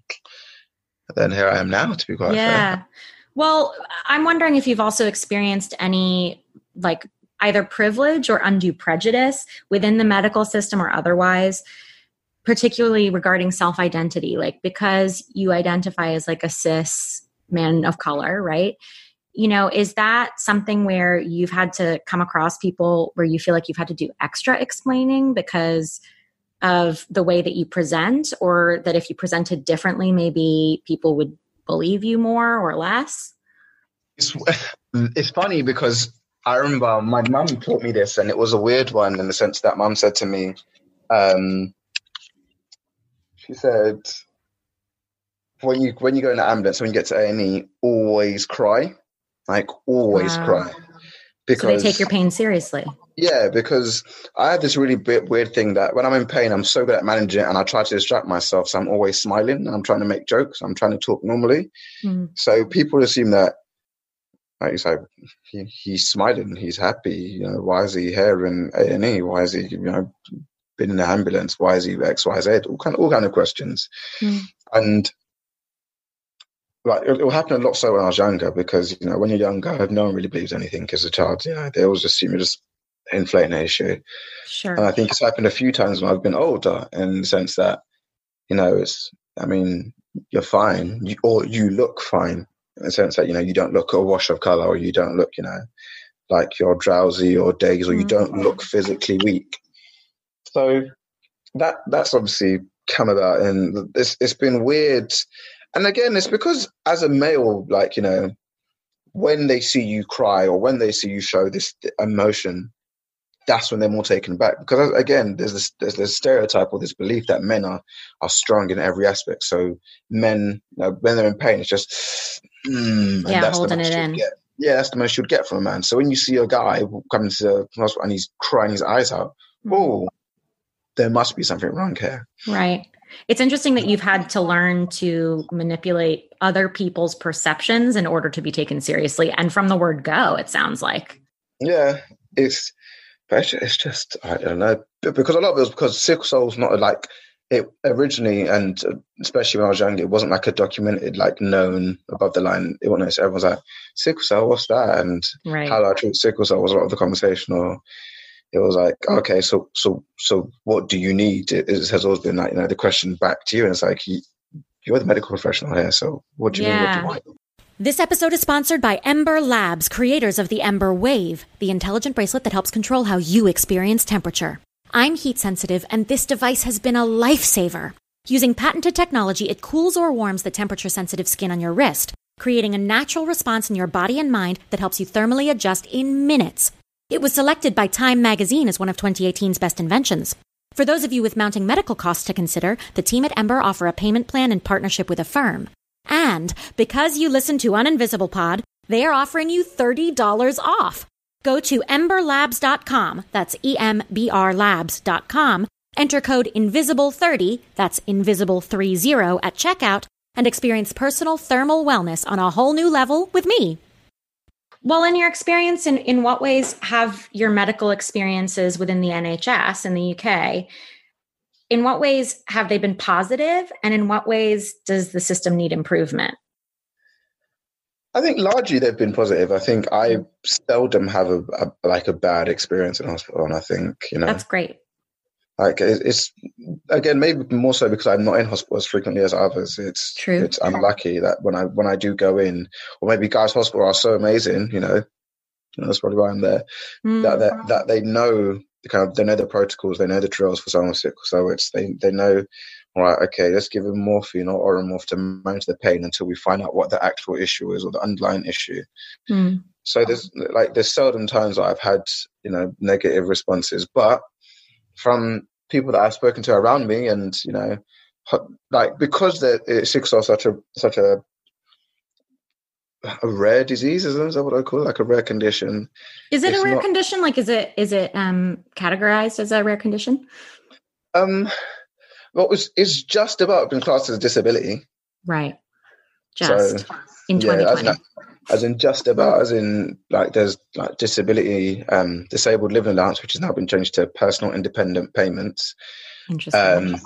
then here i am now to be quite yeah fair. well i'm wondering if you've also experienced any like either privilege or undue prejudice within the medical system or otherwise particularly regarding self identity like because you identify as like a cis man of color right you know is that something where you've had to come across people where you feel like you've had to do extra explaining because of the way that you present? Or that if you presented differently maybe people would believe you more or less? It's, it's funny because i remember my mum taught me this and it was a weird one in the sense that mum said to me um, she said when you when you go in the ambulance when you get to a&e always cry like always wow. cry because so they take your pain seriously. Yeah, because I have this really weird thing that when I'm in pain, I'm so good at managing it, and I try to distract myself. So I'm always smiling. I'm trying to make jokes. I'm trying to talk normally. Mm. So people assume that, like you say, he, he's smiling. He's happy. You know, why is he here in A and E? Why is he, you know, been in the ambulance? Why is he X, Y, Z? All kind, of, all kind of questions. Mm. And like it, will happen a lot so when I was younger because you know when you're younger, no one really believes anything as a child. You know, they always assume you're just inflating an issue. Sure. And I think it's happened a few times when I've been older, in the sense that you know it's. I mean, you're fine, you, or you look fine in the sense that you know you don't look a wash of color, or you don't look, you know, like you're drowsy or dazed, or you don't mm-hmm. look physically weak. So that that's obviously come about, and it's it's been weird and again, it's because as a male, like, you know, when they see you cry or when they see you show this emotion, that's when they're more taken back. Because again, there's this there's this stereotype or this belief that men are are strong in every aspect. So men, you know, when they're in pain, it's just mm, yeah, holding it in. Get. Yeah, that's the most you'd get from a man. So when you see a guy coming to the hospital and he's crying his eyes out, mm. oh, there must be something wrong here. Right. It's interesting that you've had to learn to manipulate other people's perceptions in order to be taken seriously. And from the word go, it sounds like. Yeah, it's, it's just, I don't know. Because a lot of it was because sickle cell's not like, it originally, and uh, especially when I was young, it wasn't like a documented, like known above the line. It wasn't. Everyone's like, sickle cell, what's that? And right. how do I treat sickle cell was a lot of the conversation. Or it was like, okay, so so so what do you need? It, it has always been like, you know, the question back to you, and it's like, you're the medical professional here, so what do you yeah. need? What do you want? This episode is sponsored by Embr Labs, creators of the Embr Wave, the intelligent bracelet that helps control how you experience temperature. I'm heat sensitive, and this device has been a lifesaver. Using patented technology, it cools or warms the temperature sensitive skin on your wrist, creating a natural response in your body and mind that helps you thermally adjust in minutes it was selected by Time magazine as one of 2018's best inventions. For those of you with mounting medical costs to consider, the team at Embr offer a payment plan in partnership with Affirm. And because you listen to Uninvisible Pod, they are offering you $30 off. Go to embrlabs.com, that's E M B R labs.com, enter code INVISIBLE30, that's invisible30 at checkout, and experience personal thermal wellness on a whole new level with me. Well, in your experience, in, in what ways have your medical experiences within the NHS in the UK, in what ways have they been positive and in what ways does the system need improvement? I think largely they've been positive. I think I seldom have a, a like a bad experience in hospital, and I think you know that's great. Like it's again maybe more so because I'm not in hospital as frequently as others. It's true. It's, I'm lucky that when I when I do go in, or maybe Guy's Hospital are so amazing, you know, you know that's probably why I'm there. Mm. That, that that they know the kind of they know the protocols, they know the drills for someone sick. So it's they they know. right, okay, let's give them morphine or Oromorph to manage the pain until we find out what the actual issue is or the underlying issue. Mm. So there's like there's seldom times that I've had you know negative responses, but from people that I've spoken to around me, and you know, like because the sickle cell such a such a a rare disease, is that what I call it? Like a rare condition. Is it it's a rare not, condition? Like, is it is it um categorized as a rare condition? Um, what was is just about been classed as a disability. Right. Just so, in 2020. Yeah, as in just about as in like there's like disability um disabled living allowance which has now been changed to personal independent payments Interesting. Um,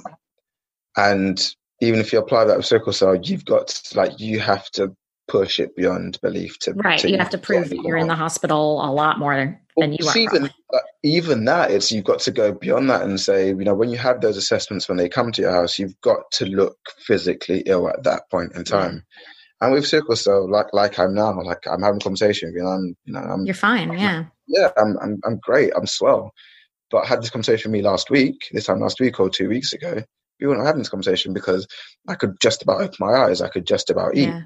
and even if you apply that with sickle cell you've got like you have to push it beyond belief to right. To you have to prove that you're in the hospital a lot more than you are. Even even that, it's you've got to go beyond that and say, you know, when you have those assessments when they come to your house, you've got to look physically ill at that point in time. Yeah. And with sickle cell, like like I'm now, like I'm having a conversation, you know, I'm you know, I'm You're fine, yeah. Yeah, I'm I'm I'm great, I'm swell. But I had this conversation with me last week, this time last week or two weeks ago. We weren't having this conversation because I could just about open my eyes, I could just about eat. Yeah.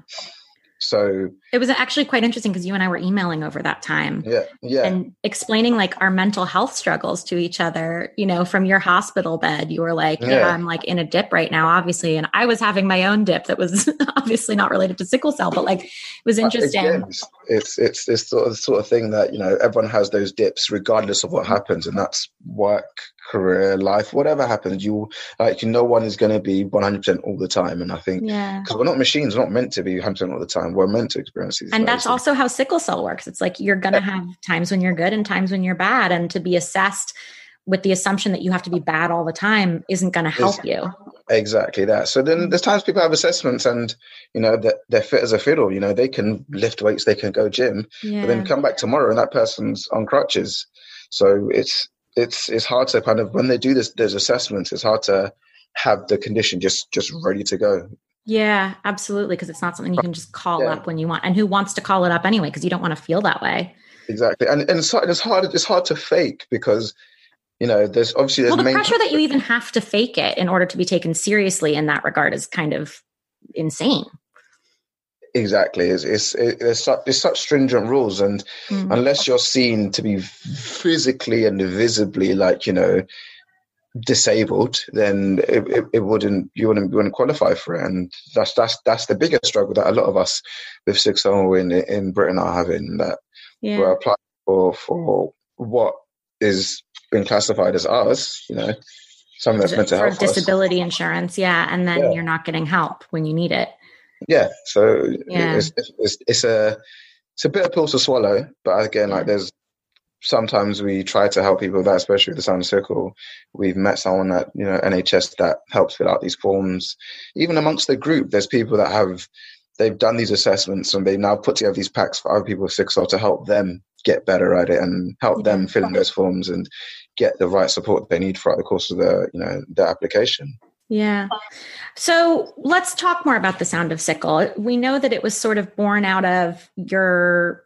So it was actually quite interesting because you and I were emailing over that time. Yeah. Yeah. And explaining like our mental health struggles to each other, you know, from your hospital bed. You were like, yeah. yeah. I'm like in a dip right now, obviously. And I was having my own dip that was <laughs> obviously not related to sickle cell, but like it was interesting. Again, it's it's this sort of sort of thing that, you know, everyone has those dips regardless of what mm-hmm. happens. And that's work, career, life, whatever happens, you like you no one is going to be 100% all the time. And I think because yeah. we're not machines, we're not meant to be 100% all the time. We're meant to experience these. And that's also how sickle cell works. It's like you're going to have times when you're good and times when you're bad, and to be assessed with the assumption that you have to be bad all the time isn't going to help you. Exactly that. So then there's times people have assessments and, you know, that they're fit as a fiddle. You know, they can lift weights, they can go gym, yeah. but then come back tomorrow and that person's on crutches. So it's it's it's hard to kind of when they do this those assessments, it's hard to have the condition just just ready to go. Yeah, absolutely, because it's not something you can just call yeah. up when you want. And who wants to call it up anyway? Because you don't want to feel that way. Exactly, and and it's, it's hard. It's hard to fake because you know there's obviously there's well the pressure that you even have to fake it in order to be taken seriously in that regard is kind of insane. Exactly, it's it's it's such, it's such stringent rules, and mm-hmm. unless you're seen to be physically and visibly like you know disabled, then it, it, it, wouldn't you wouldn't you wouldn't qualify for it, and that's that's that's the biggest struggle that a lot of us with six in in Britain are having that yeah. we're applying for for what is being classified as ours, you know, something that's meant to help disability us. insurance, yeah, and then yeah. you're not getting help when you need it. Yeah, so yeah. It's, it's, it's a it's a bit of pill to swallow, but again, like there's sometimes we try to help people that, especially with the Sound Circle. We've met someone at you know NHS that helps fill out these forms. Even amongst the group, there's people that have they've done these assessments and they've now put together these packs for other people with oh, sickle cell to help them get better at it and help yeah. them fill in those forms and get the right support they need throughout the course of the you know the application. Yeah. So let's talk more about the sound of sickle. We know that it was sort of born out of your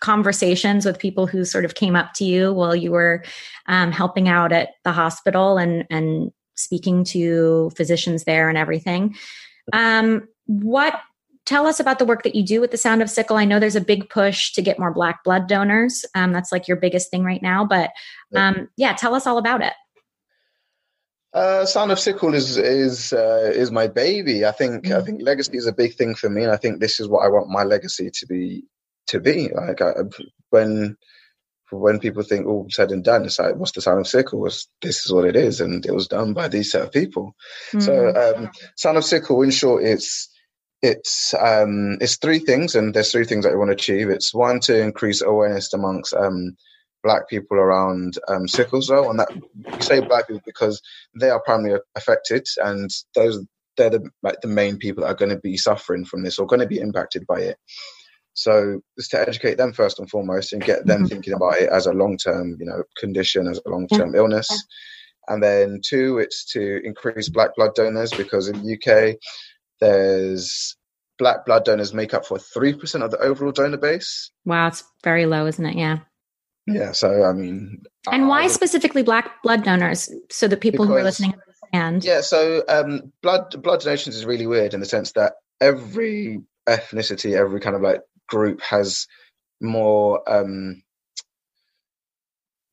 conversations with people who sort of came up to you while you were um, helping out at the hospital and and speaking to physicians there and everything. Um, what tell us about the work that you do with the sound of sickle i know there's a big push to get more black blood donors um, that's like your biggest thing right now but um, yeah tell us all about it uh, Sound of Sickle is is uh, is my baby. I think mm. I think legacy is a big thing for me, and I think this is what I want my legacy to be to be. Like I, when when people think all said and done, it's like what's the Sound of Sickle? Was this is what it is, and it was done by these set of people. Mm. So um, Sound of Sickle, in short, it's it's um, it's three things, and there's three things that we want to achieve. It's one to increase awareness amongst um, black people around um, sickle cell, and that we say black people because they are primarily affected, and those they're the like the main people that are going to be suffering from this or going to be impacted by it. So it's to educate them first and foremost and get them mm-hmm. thinking about it as a long term, you know, condition, as a long term yeah. illness. And then two, it's to increase black blood donors because in the UK, there's black blood donors make up for 3% of the overall donor base. Wow, it's very low, isn't it? Yeah. Yeah. So, I mean, and why specifically black blood donors? So that people because, who are listening understand. Yeah. So, um, blood blood donations is really weird in the sense that every ethnicity, every kind of like group has more um,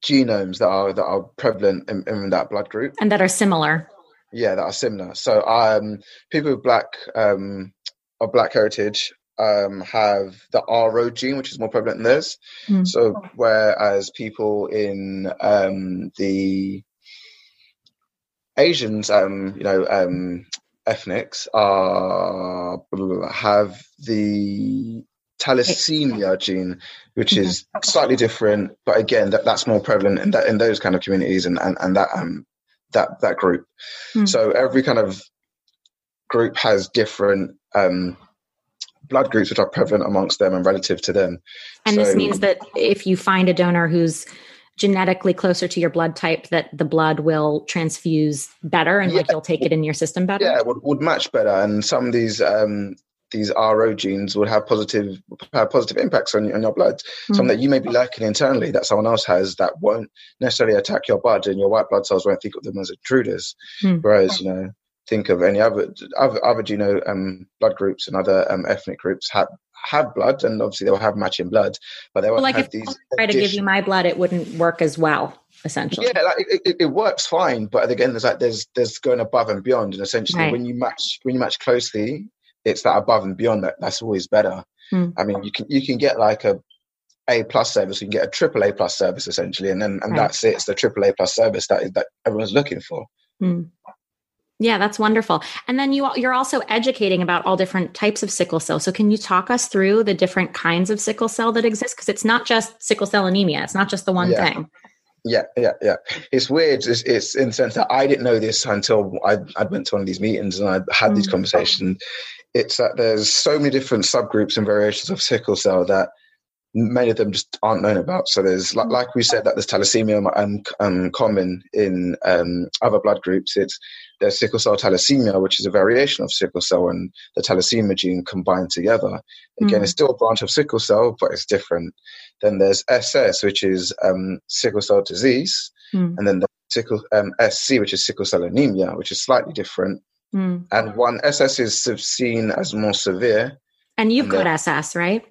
genomes that are that are prevalent in, in, that blood group and that are similar. Yeah, that are similar. So, um, people with black um, of black heritage um, have the RO gene, which is more prevalent than theirs. Mm. So whereas people in um, the Asians, um, you know, um, ethnics are have the thalassemia gene, which is slightly different, but again, that, that's more prevalent in that in those kind of communities and and, and that um that that group. Mm. So every kind of group has different um blood groups which are prevalent amongst them and relative to them. And so, this means that if you find a donor who's genetically closer to your blood type that the blood will transfuse better and yeah. like you'll take it in your system better yeah would, would match better and some of these um these RO genes would have positive have positive impacts on, on your blood. Mm-hmm. Some that you may be lacking internally that someone else has that won't necessarily attack your blood, and your white blood cells won't think of them as intruders. Mm-hmm. Whereas, you know, think of any other other, other you know um, blood groups and other um, ethnic groups have have blood, and obviously they'll have matching blood, but they won't well, like have if these. I try to give you my blood, it wouldn't work as well. Essentially, yeah, like it, it, it, works fine, but again, there's like there's there's going above and beyond, and essentially right. when you match when you match closely, it's that above and beyond that that's always better. Mm. I mean, you can you can get like a a plus service, you can get a triple A plus service essentially, and then and right. that's it. It's the triple A plus service that that everyone's looking for. Mm. Yeah, that's wonderful. And then you you're also educating about all different types of sickle cell. So can you talk us through the different kinds of sickle cell that exist because it's not just sickle cell anemia. It's not just the one yeah. thing. Yeah, yeah, yeah. It's weird. It's, it's, in the sense that I didn't know this until I I went to one of these meetings and I had mm these conversations. It's that there's so many different subgroups and variations of sickle cell that many of them just aren't known about. So there's like, like we said that there's thalassemia um, um, common in um, other blood groups. It's there's sickle cell thalassemia, which is a variation of sickle cell and the thalassemia gene combined together. Again, mm. it's still a branch of sickle cell, but it's different. Then there's SS, which is um, sickle cell disease, mm. and then the sickle um, SC, which is sickle cell anemia, which is slightly different. Mm. And one SS is seen as more severe. And you've and got SS, right?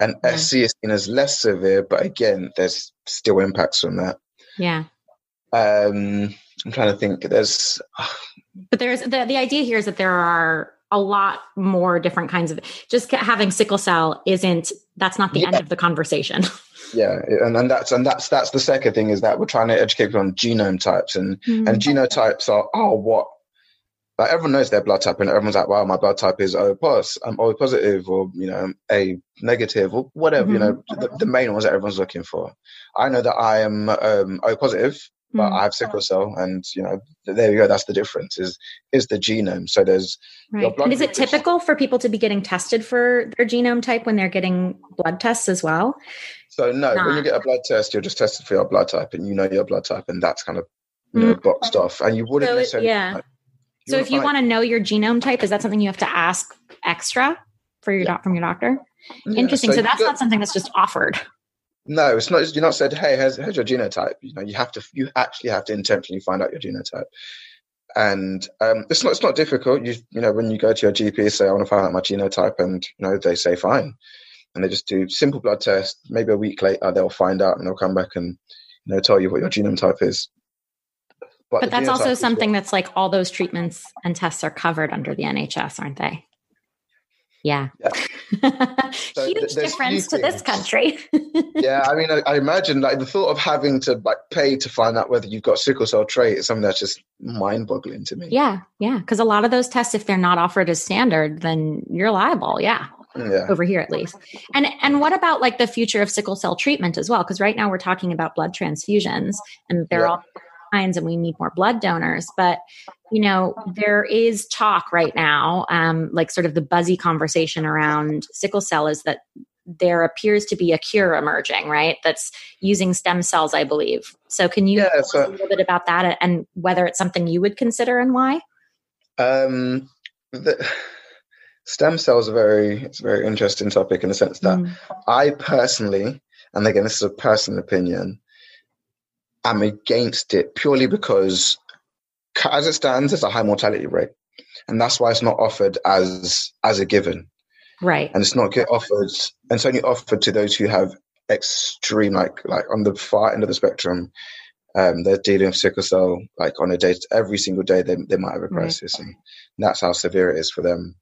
And yeah. SC is seen as less severe, but again, there's still impacts from that. Yeah. Um, I'm trying to think. There's, but there's the the idea here is that there are a lot more different kinds of just having sickle cell isn't that's not the yeah. end of the conversation <laughs> yeah and, and that's and that's that's the second thing is that we're trying to educate people on genome types and mm-hmm. and genotypes are are what like everyone knows their blood type and everyone's like wow my blood type is o plus i'm o positive or you know a negative or whatever mm-hmm. you know the, the, main ones that everyone's looking for i know that i am um, o positive but mm. I have sickle cell, and you know, there you go. That's the difference. Is is the genome? So there's. Right. And is it typical for people to be getting tested for their genome type when they're getting blood tests as well? So no, Not. when you get a blood test, you're just tested for your blood type, and you know your blood type, and that's kind of you know mm. boxed off. And you wouldn't so, necessarily. Yeah. Like, so if you want to know your genome type, is that something you have to ask extra for your yeah. doc from your doctor? Yeah, Interesting. So, so that's got, not something that's just offered. No, it's not. You're not said, "Hey, here's, here's your genotype." You know, you have to. You actually have to intentionally find out your genotype, and um, it's not. It's not difficult. You you know, when you go to your GP, say, "I want to find out my genotype," and you know, they say, "Fine," and they just do simple blood test. Maybe a week later, they'll find out and they'll come back and you know tell you what your genome type is. But, but that's also something that's like all those treatments and tests are covered under the NHS, aren't they? Yeah. yeah. <laughs> So Huge difference to this country. <laughs> yeah, I mean, I, I, imagine like the thought of having to like pay to find out whether you've got sickle cell trait is something that's just mind-boggling to me. Yeah, yeah, because a lot of those tests, if they're not offered as standard, then you're liable. Yeah. Yeah. over here at least and and what about like the future of sickle cell treatment as well because right now we're talking about blood transfusions and they're yeah. all kinds and we need more blood donors. But you know there is talk right now um, like sort of the buzzy conversation around sickle cell is that there appears to be a cure emerging right? That's using stem cells i believe. So can you yeah, so, a little bit about that and whether it's something you would consider and why? Um the, <sighs> stem cells are very it's a very interesting topic in the sense that mm. i personally and again this is a personal opinion I'm against it purely because, as it stands, there's a high mortality rate, and that's why it's not offered as as a given. Right. And it's not get offered, and it's only offered to those who have extreme, like like on the far end of the spectrum. Um, they're dealing with sickle cell like on a day every single day they they might have a crisis, right. and that's how severe it is for them.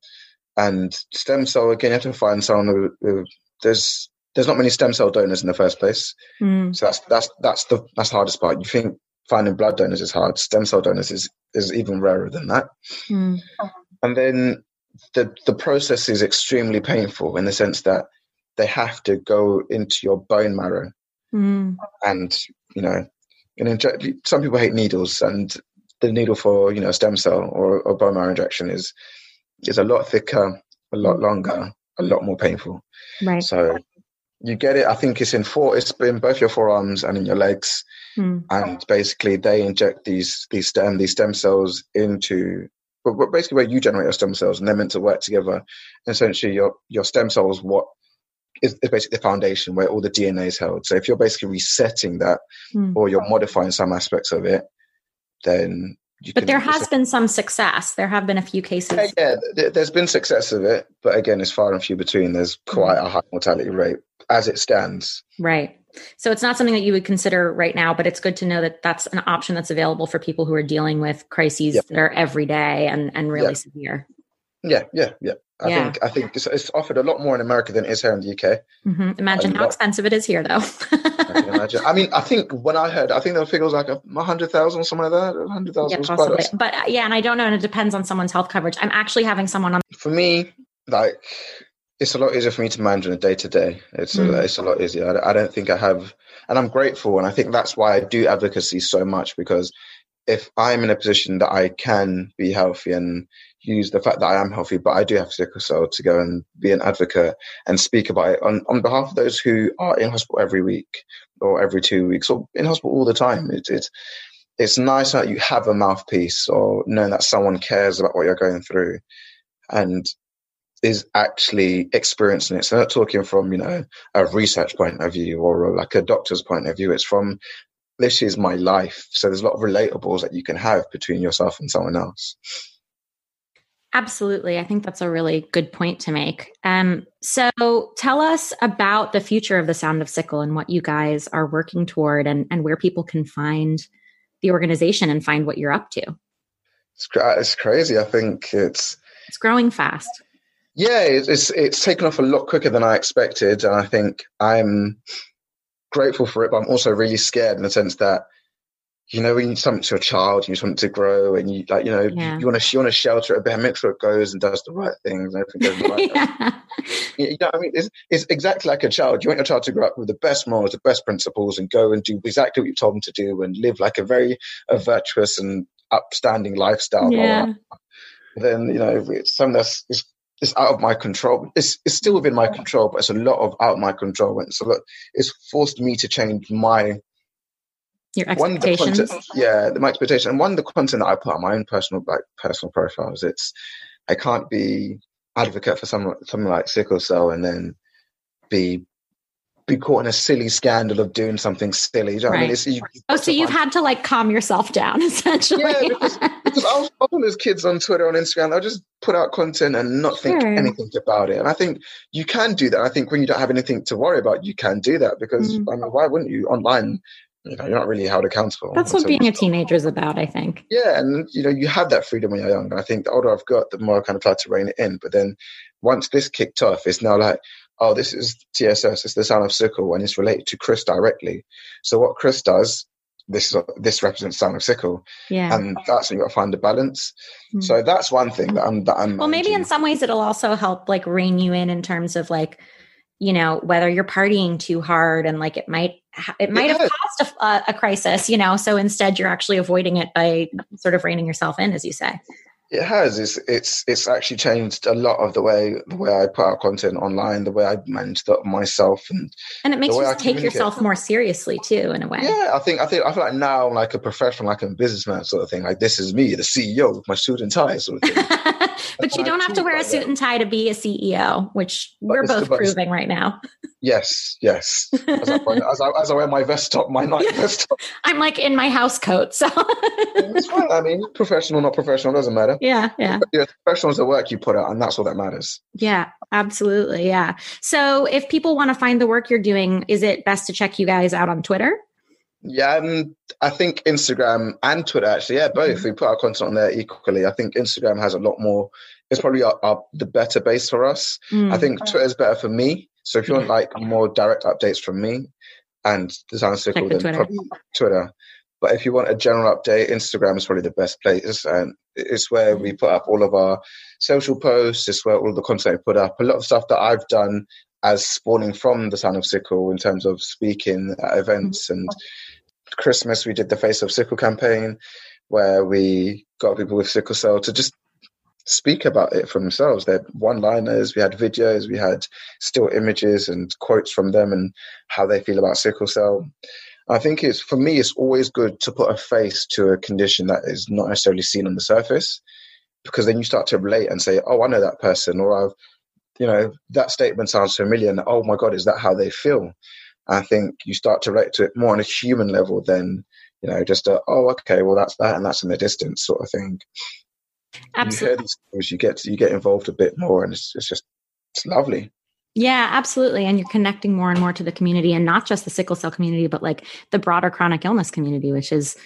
And stem cell again, you have to find someone who, who there's there's not many stem cell donors in the first place. Mm. So that's that's that's the that's the hardest part. You think finding blood donors is hard. Stem cell donors is is even rarer than that. Mm. And then the the process is extremely painful in the sense that they have to go into your bone marrow, mm. and you know, and inject. Some people hate needles, and the needle for you know stem cell or, or bone marrow injection is is a lot thicker a lot mm. longer, a lot more painful. Right. So you get it. I think it's in four. It's in both your forearms and in your legs, mm. and basically they inject these these stem these stem cells into. But basically, where you generate your stem cells, and they're meant to work together. And essentially, your your stem cells what is, is, basically the foundation where all the DNA is held. So if you're basically resetting that, mm. or you're modifying some aspects of it, then but there has been some success. There have been a few cases. Yeah, yeah, there's been success of it, but again, it's far and few between. There's quite a high mortality rate as it stands. Right. So it's not something that you would consider right now, but it's good to know that that's an option that's available for people who are dealing with crises yep. that are every day and, and really severe. Yeah, yeah, yeah. I yeah. think I think it's, it's, offered a lot more in America than it is here in the UK. Mm-hmm. Imagine how expensive it is here, though. I can imagine. I mean, I think when I heard, I think the figure was like a hundred thousand, something like that. hundred thousand, yeah, possibly. But uh, yeah, and I don't know, and it depends on someone's health coverage. I'm actually having someone on. For me, like it's a lot easier for me to manage on a day to day. It's mm. a, it's a lot easier. I, I don't think I have, and I'm grateful, and I think that's why I do advocacy so much because if I'm in a position that I can be healthy and use the fact that I am healthy, but I do have sickle cell to go and be an advocate and speak about it on, on behalf of those who are in hospital every week or every two weeks or in hospital all the time. It's it's it's nice that you have a mouthpiece or knowing that someone cares about what you're going through and is actually experiencing it. So not talking from, you know, a research point of view or like a doctor's point of view. It's from this is my life. So there's a lot of relatables that you can have between yourself and someone else. Absolutely. I think that's a really good point to make. Um, so tell us about the future of the Sound of Sickle and what you guys are working toward and, and where people can find the organization and find what you're up to. It's, it's crazy. I think it's it's growing fast. Yeah, it's, it's it's taken off a lot quicker than I expected, and I think I'm grateful for it, but I'm also really scared in the sense that you know, when you something to a child, you want it to grow, and you like, you know, yeah. you, want to you want to shelter it a bit, make sure it goes and does the right things, and everything goes the right <laughs> yeah. You know, I mean, it's, it's exactly like a child. You want your child to grow up with the best morals, the best principles, and go and do exactly what you told them to do, and live like a very a virtuous and upstanding lifestyle. Yeah. Then you know, it's something that's it's, it's out of my control. It's it's still within my control, but it's a lot of out of my control. And so look, it's forced me to change my your expectations. One, the content, yeah, my expectation. And one, the content that I put on my own personal like personal profiles. It's I can't be advocate for someone something like sickle cell and then be be caught in a silly scandal of doing something silly. You know right. I mean? you, oh, so you've had to like calm yourself down, <laughs> essentially. Yeah, because, because I was following those kids on Twitter, on Instagram. They'll just put out content and not sure. think anything about it. And I think you can do that. I think when you don't have anything to worry about, you can do that because mm. I mean, why wouldn't you? Online, you know, you're not really held accountable. That's what being a teenager is about, I think. Yeah, and you know, you have that freedom when you're young. And I think the older I've got, the more I kind of try to rein it in. But then once this kicked off, it's now like, oh, this is TSS, it's the sound of sickle, and it's related to Chris directly. So what Chris does, this is this represents sound of sickle, yeah, and that's when you got to find the balance. Mm. So that's one thing that I'm that I'm. Well, managing. maybe in some ways it'll also help like rein you in in terms of like you know whether you're partying too hard and like it might it might have caused a, a, crisis you know so instead you're actually avoiding it by sort of reining yourself in as you say it has. It's it's it's actually changed a lot of the way the way i put out content online the way i manage that myself and and it makes you take yourself more seriously too in a way. Yeah i think i think i feel like now i'm like a professional like a businessman sort of thing. Like this is me the ceo with my suit and tie sort of thing. <laughs> But you don't have to wear a suit and tie to be a CEO, which but we're both proving right now. <laughs> Yes, yes. As I, as, I, as I, wear my vest top, my night <laughs> vest top. I'm like in my house coat, so it's fine. I mean, professional, not professional, doesn't matter. Yeah, yeah. yeah professional is the work you put out, and that's all that matters. Yeah, absolutely. Yeah. So, if people want to find the work you're doing, is it best to check you guys out on Twitter? Yeah, um, I think Instagram and Twitter actually, yeah, both. Mm-hmm. We put our content on there equally. I think Instagram has a lot more. It's probably our, our, the better base for us. Mm-hmm. I think Twitter is better for me. So if you want like more direct updates from me and the Design Circle, then Twitter. probably Twitter. But if you want a general update, Instagram is probably the best place, and it's where we put up all of our social posts. It's where all the content we put up. A lot of stuff that I've done as spawning from the Sound of Sickle in terms of speaking at events mm-hmm. and Christmas, we did the Face of Sickle campaign where we got people with sickle cell to just speak about it for themselves. They're one-liners, we had videos, we had still images and quotes from them and how they feel about sickle cell. I think it's for me, it's always good to put a face to a condition that is not necessarily seen on the surface, because then you start to relate and say, "Oh, I know that person," or "I've, you know, that statement sounds familiar," and "Oh my God, is that how they feel?" I think you start to relate to it more on a human level than you know just a, "Oh, okay, well that's that and that's in the distance" sort of thing. Absolutely. You hear these things, you get you get involved a bit more, and it's, it's just it's lovely. Yeah, absolutely. And you're connecting more and more to the community and not just the sickle cell community, but like the broader chronic illness community, which is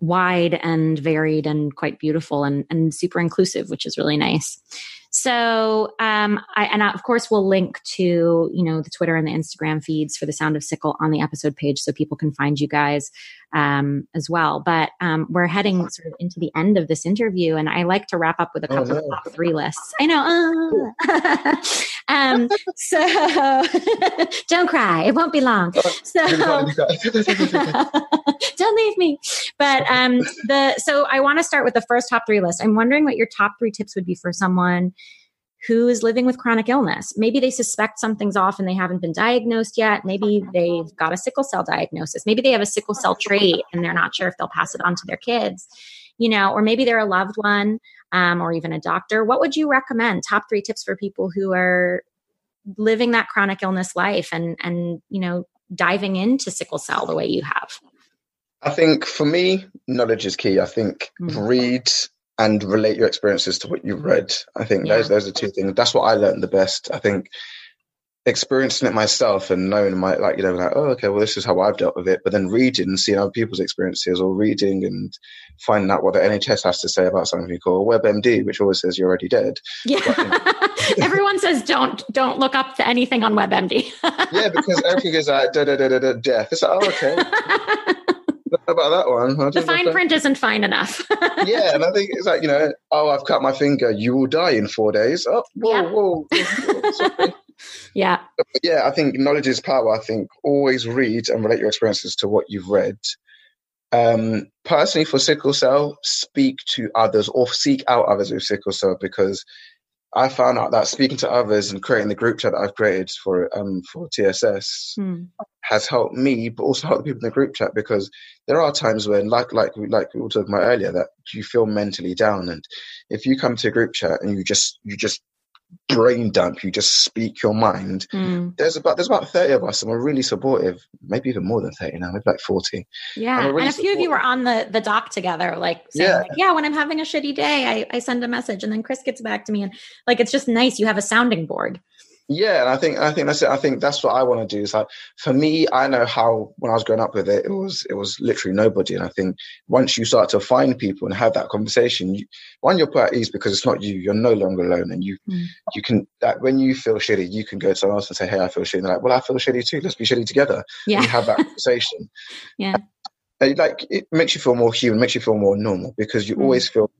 wide and varied and quite beautiful and, and super inclusive, which is really nice. So, um, I, and I, of course, we'll link to, you know, the Twitter and the Instagram feeds for the Sound of Sickle on the episode page so people can find you guys um, as well. But um, we're heading sort of into the end of this interview, and I like to wrap up with a oh, couple oh, no. of top three lists. I know. Uh. <laughs> um, <laughs> so <laughs> don't cry; it won't be long. So don't leave me. But um, the so I want to start with the first top three list. I'm wondering what your top three tips would be for someone who is living with chronic illness. Maybe they suspect something's off and they haven't been diagnosed yet. Maybe they've got a sickle cell diagnosis. Maybe they have a sickle cell trait and they're not sure if they'll pass it on to their kids, you know, or maybe they're a loved one um, or even a doctor. What would you recommend? Top three tips for people who are living that chronic illness life and, and, you know, diving into sickle cell the way you have? I think for me, knowledge is key. I think mm-hmm. read and relate your experiences to what you've read. I think yeah. those those are two things. That's what I learned the best. I think experiencing it myself and knowing my like you know like oh okay well this is how I've dealt with it but then reading and seeing other people's experiences or reading and finding out what the NHS has to say about something called WebMD which always says you're already dead yeah but, <laughs> everyone says don't don't look up to anything on WebMD yeah because everything is like da, da, da, da, da, death it's like oh okay <laughs> about that one. The fine print isn't fine enough. yeah, and I think it's like you know, oh, I've cut my finger. You will die in four days. Oh, whoa, yeah. whoa. whoa <laughs> yeah. Yeah, I think knowledge is power. I think always read and relate your experiences to what you've read. Um, personally, for sickle cell, speak to others or seek out others with sickle cell because I found out that speaking to others and creating the group chat that I've created for um for TSS hmm. has helped me, but also helped the people in the group chat because there are times when, like like like we were talking about earlier, that you feel mentally down, and if you come to a group chat and you just you just brain dump, you just speak your mind. Mm. There's about there's about thirty of us, and we're really supportive. Maybe even more than thirty now, maybe like forty. Yeah, and, really and a few supportive. of you were on the the dock together, like saying, yeah, like, yeah. When I'm having a shitty day, I I send a message, and then Chris gets back to me, and like it's just nice. You have a sounding board. Yeah, and I think I think that's it. I think that's what I want to do. Is like for me, I know how when I was growing up with it, it was it was literally nobody. And I think once you start to find people and have that conversation, you, one you're put at ease because it's not you. You're no longer alone, and you mm. you can that when you feel shitty, you can go to someone else and say, "Hey, I feel shitty." And they're like, "Well, I feel shitty too. Let's be shitty together." Yeah, and have that conversation. <laughs> yeah, like it makes you feel more human, makes you feel more normal because you mm. always feel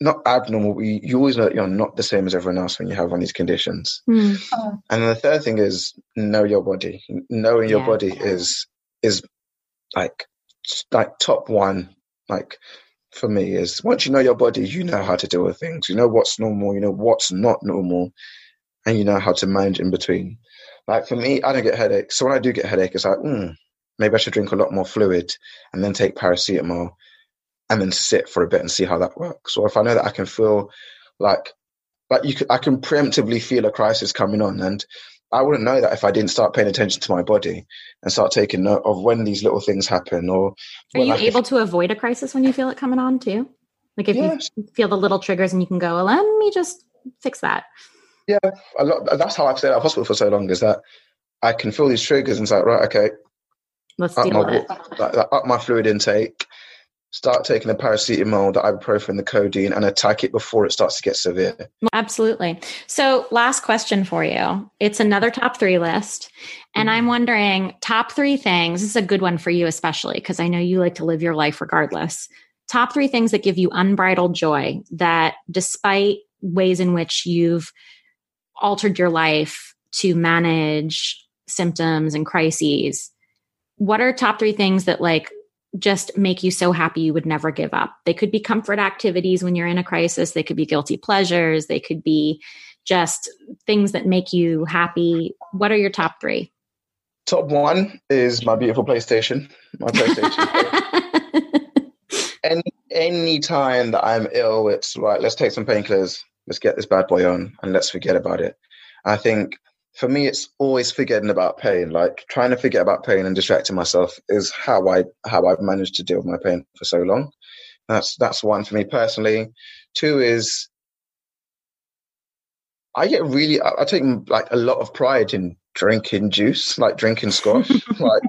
not abnormal. You, you always know that you're not the same as everyone else when you have one of these conditions. Mm. And the third thing is know your body. Knowing your body is is like like top one. Like for me is once you know your body, you know how to deal with things. You know what's normal. You know what's not normal, and you know how to manage in between. Like for me, I don't get headaches. So when I do get headache, it's like, mm, maybe I should drink a lot more fluid and then take paracetamol and then sit for a bit and see how that works. Or if I know that I can feel like like you can, I can preemptively feel a crisis coming on, and I wouldn't know that if I didn't start paying attention to my body and start taking note of when these little things happen. Or are you able to avoid a crisis when you feel it coming on too? Like if yes. you feel the little triggers and you can go, well, let me just fix that. Yeah, a lot. That's how I've stayed at hospital for so long. Is that I can feel these triggers and it's like, right, okay, let's up deal my, with it. Like, like, up my fluid intake start taking the paracetamol, the ibuprofen, the codeine, and attack it before it starts to get severe. Absolutely. So, last question for you. It's another top three list. And I'm mm-hmm. wondering top three things. This is a good one for you, especially because I know you like to live your life regardless. Top three things that give you unbridled joy that, despite ways in which you've altered your life to manage symptoms and crises, what are top three things that like just make you so happy you would never give up. They could be comfort activities when you're in a crisis, they could be guilty pleasures, they could be just things that make you happy. What are your top three? Top one is my beautiful PlayStation. My PlayStation. <laughs> any any time that I'm ill, it's right. Let's take some painkillers. Let's get this bad boy on, and let's forget about it. I think for me, it's always forgetting about pain. Like trying to forget about pain and distracting myself is how I how I've managed to deal with my pain for so long. That's that's one for me personally. Two is I get really I, I take like a lot of pride in drinking juice, like drinking squash. <laughs> like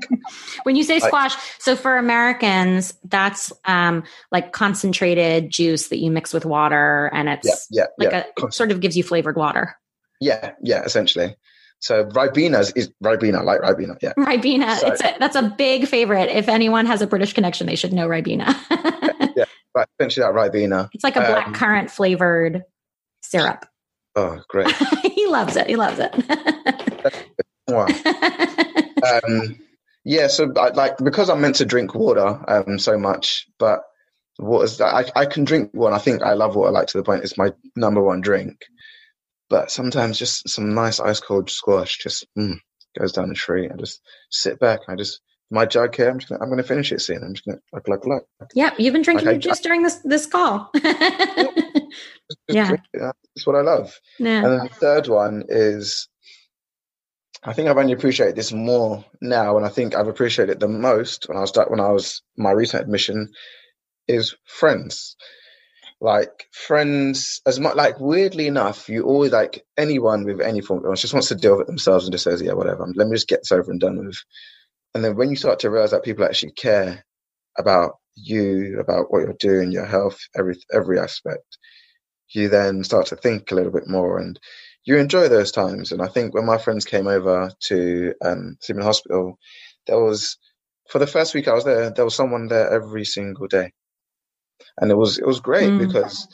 when you say squash, like, so for Americans, that's um like concentrated juice that you mix with water, and it's yeah, yeah, like yeah. a sort of gives you flavored water. Yeah, yeah, essentially. So Ribena is, is Ribena, like Ribena, yeah. Ribena, so, it's a, that's a big favorite. If anyone has a British connection, they should know Ribena. <laughs> yeah, right, essentially that Ribena. It's like a black um, currant flavored syrup. Oh, great! <laughs> he loves it. He loves it. <laughs> um, yeah, so I, like because I'm meant to drink water um, so much, but water's I, I can drink water. I think I love water like to the point it's my number one drink. But sometimes just some nice ice cold squash just mm, goes down the tree. I just sit back and I just my jug here. I'm just gonna, I'm going to finish it soon. I'm just going to like like like. Yep, you've been drinking like, juice I, during this this call. <laughs> yeah, that's what I love. Yeah. And then the third one is, I think I've only appreciated this more now, and I think I've appreciated it the most when I was when I was my recent admission is friends like friends as much like weirdly enough you always like anyone with any form of just wants to deal with it themselves and just says yeah whatever let me just get this over and done with. And then when you start to realize that people actually care about you about what you're doing your health every every aspect you then start to think a little bit more and you enjoy those times. And i think when my friends came over to um Seaman hospital there was for the first week i was there there was someone there every single day and it was it was great mm. because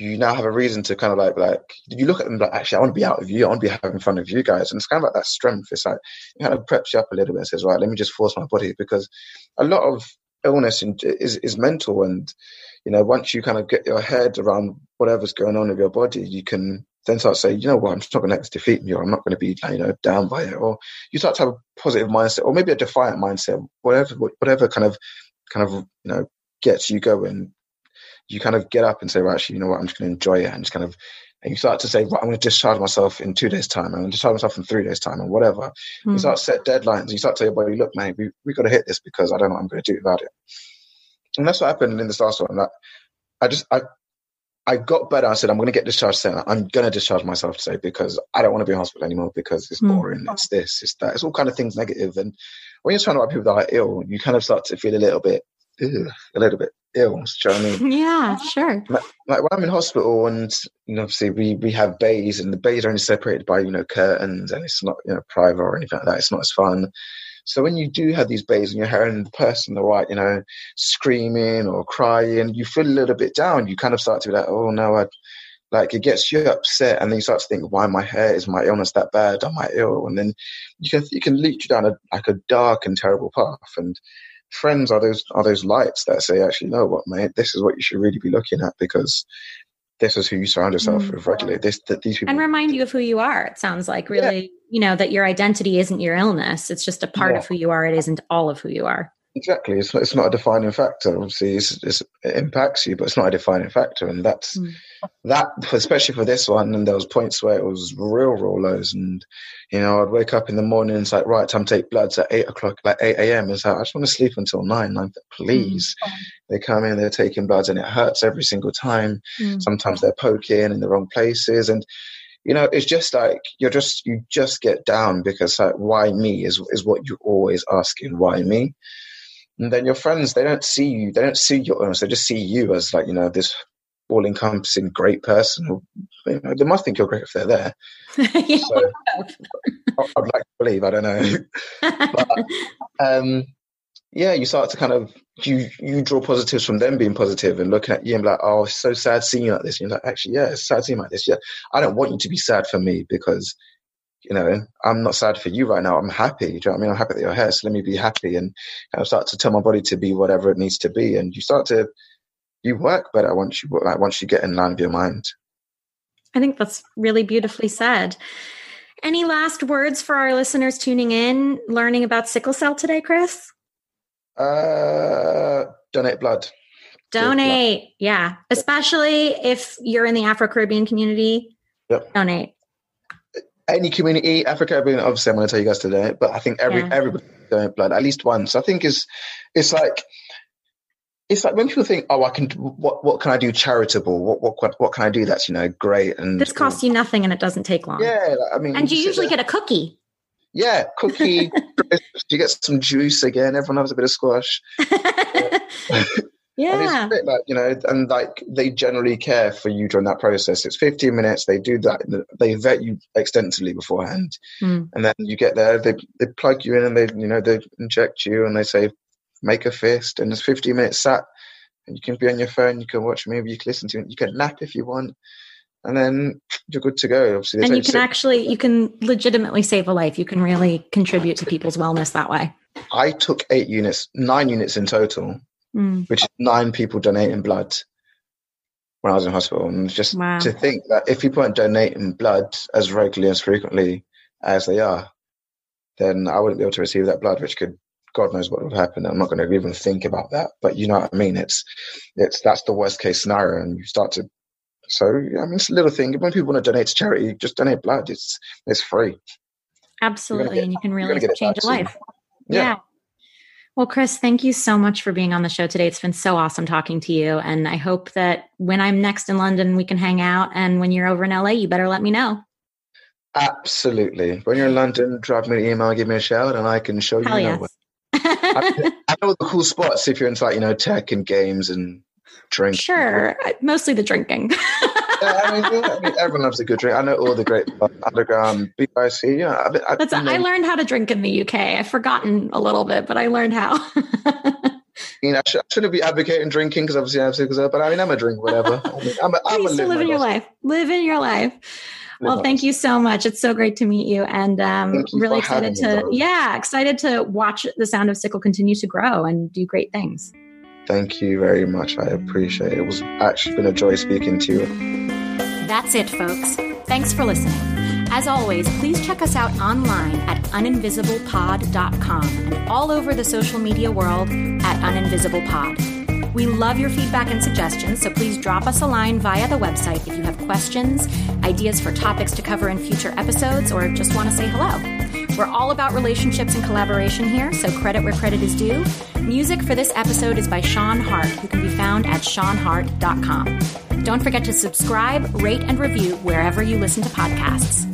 you now have a reason to kind of like like you look at them like actually I want to be out with you. I want to be having fun with you guys. And it's kind of like that strength. It's like it kind of preps you up a little bit and says right let me just force my body because a lot of illness is is mental. And you know once you kind of get your head around whatever's going on with your body you can then start saying you know what? I'm just not going to let this defeat me or I'm not going to be you know down by it. Or you start to have a positive mindset or maybe a defiant mindset whatever whatever kind of kind of you know gets you going you kind of get up and say, well, actually, you know what, I'm just going to enjoy it and just kind of, and you start to say, right, I'm going to discharge myself in two days' time, I'm going to discharge myself in three days' time, or whatever. Mm. You hmm. start to set deadlines. You start to say, well, look, mate, we we got to hit this because I don't know what I'm going to do without it. And that's what happened in the last one. That I just I I got better. I said, I'm going to get discharged today. I'm going to discharge myself today because I don't want to be in hospital anymore because it's hmm. boring. Mm. It's this, it's that. It's all kind of things negative. And when you're trying to about people that are ill, you kind of start to feel a little bit a little bit ill. Do you know what I mean? Yeah, sure. Like, like, when I'm in hospital and you know, obviously we, we have bays and the bays are only separated by, you know, curtains and it's not, you know, private or anything like that. It's not as fun. So when you do have these bays and you're hearing the person the right, you know, screaming or crying, you feel a little bit down. You kind of start to be like, oh no, I like it gets you upset and then you start to think, why my hair is my illness that bad? Am I ill? And then you can you can lead you down a like a dark and terrible path. And friends are those are those lights that say, actually, know what, mate, this is what you should really be looking at because this is who you surround yourself mm. with regularly. This that these people and remind you of who you are. It sounds like really, yeah. you know, that your identity isn't your illness; it's just a part yeah. of who you are. It isn't all of who you are. Exactly, it's it's not a defining factor. Obviously, it's, it's, it impacts you, but it's not a defining factor, and that's mm. that. Especially for this one, and there was points where it was real, real lows, and you know, I'd wake up in the morning it's like, right, time to take bloods at eight o'clock, like eight a.m. It's like I just want to sleep until nine. Nine, please. Mm. They come in, they're taking bloods, and it hurts every single time. Mm. Sometimes they're poking in the wrong places, and you know, it's just like you're just you just get down because like, why me is is what you're always asking, why me and then your friends they don't see you they don't see your illness they just see you as like you know this all encompassing great person you know, they must think you're great if they're there. <laughs> Yeah. so, i'd like to believe i don't know. But, um, yeah you start to kind of you you draw positives from them being positive and looking at you and like oh it's so sad seeing you like this. And you're like actually yeah it's sad seeing you like this yeah. I don't want you to be sad for me because you know, I'm not sad for you right now. I'm happy. Do you know what I mean? I'm happy that you're here. So let me be happy and kind of start to tell my body to be whatever it needs to be. And you start to, you work better once you, like, once you get in line with your mind. I think that's really beautifully said. Any last words for our listeners tuning in, learning about sickle cell today, Chris? Uh, donate blood. Donate. Blood. Yeah. Especially if you're in the Afro Caribbean community. Yep. Donate any community, Africa obviously I'm going to tell you guys today, but I think every yeah. everybody donate blood at least once. I think is it's like it's like when people think, oh, I can what what can I do charitable? What what what can I do that's you know great and this costs you nothing and it doesn't take long. Yeah, I mean, and you, you usually get a cookie. Yeah, cookie. <laughs> you get some juice again. Everyone has a bit of squash. <laughs> Yeah. And it's like, you know, and like they generally care for you during that process. It's 15 minutes. They do that. They vet you extensively beforehand. Mm. And then you get there, they, they plug you in and they, you know, they inject you and they say, make a fist. And there's 15 minutes sat and you can be on your phone. You can watch a movie. You can listen to it. You can nap if you want. And then you're good to go. Obviously, and you can actually, you can legitimately save a life. You can really contribute to people's wellness that way. I took eight units, nine units in total mm. which is nine people donating blood when I was in hospital. And just wow. to think that if people aren't donating blood as regularly as frequently as they are, then I wouldn't be able to receive that blood, which could God knows what would happen. I'm not going to even think about that. But you know what I mean? It's it's that's the worst case scenario, and you start to. So I mean, it's a little thing. When people want to donate to charity, just donate blood. It's it's free. Absolutely, get, and you can really change a life. Yeah. yeah. Well, Chris, thank you so much for being on the show today. It's been so awesome talking to you. And I hope that when I'm next in London, we can hang out. And when you're over in LA, you better let me know. Absolutely. When you're in London, drop me an email, give me a shout, and I can show Hell you. Yes. I, I know the cool spots if you're into like, you know, tech and games and drinking. Sure. Mostly the drinking. <laughs> yeah, I mean, yeah, I mean, everyone loves a good drink. I know all the great underground BIC. Yeah, I, I, That's, I learned how to drink in the UK. I've forgotten a little bit, but I learned how. you know, I, should, not be advocating drinking because obviously I have sickle but I mean, I'm a drink, whatever. I mean, I'm a, I'm a live in your life. Live in your life. Well, thank you so much. It's so great to meet you, and um, you really excited to, me, yeah, excited to watch the Sound of Sickle continue to grow and do great things. Thank you very much. I appreciate it. It was actually been a joy speaking to you. That's it, folks. Thanks for listening. As always, please check us out online at uninvisiblepod.com and all over the social media world at uninvisiblepod. We love your feedback and suggestions, so please drop us a line via the website if you have questions, ideas for topics to cover in future episodes, or just want to say hello. We're all about relationships and collaboration here, so credit where credit is due. Music for this episode is by Sean Hart, who can be found at seanhart.com. Don't forget to subscribe, rate, and review wherever you listen to podcasts.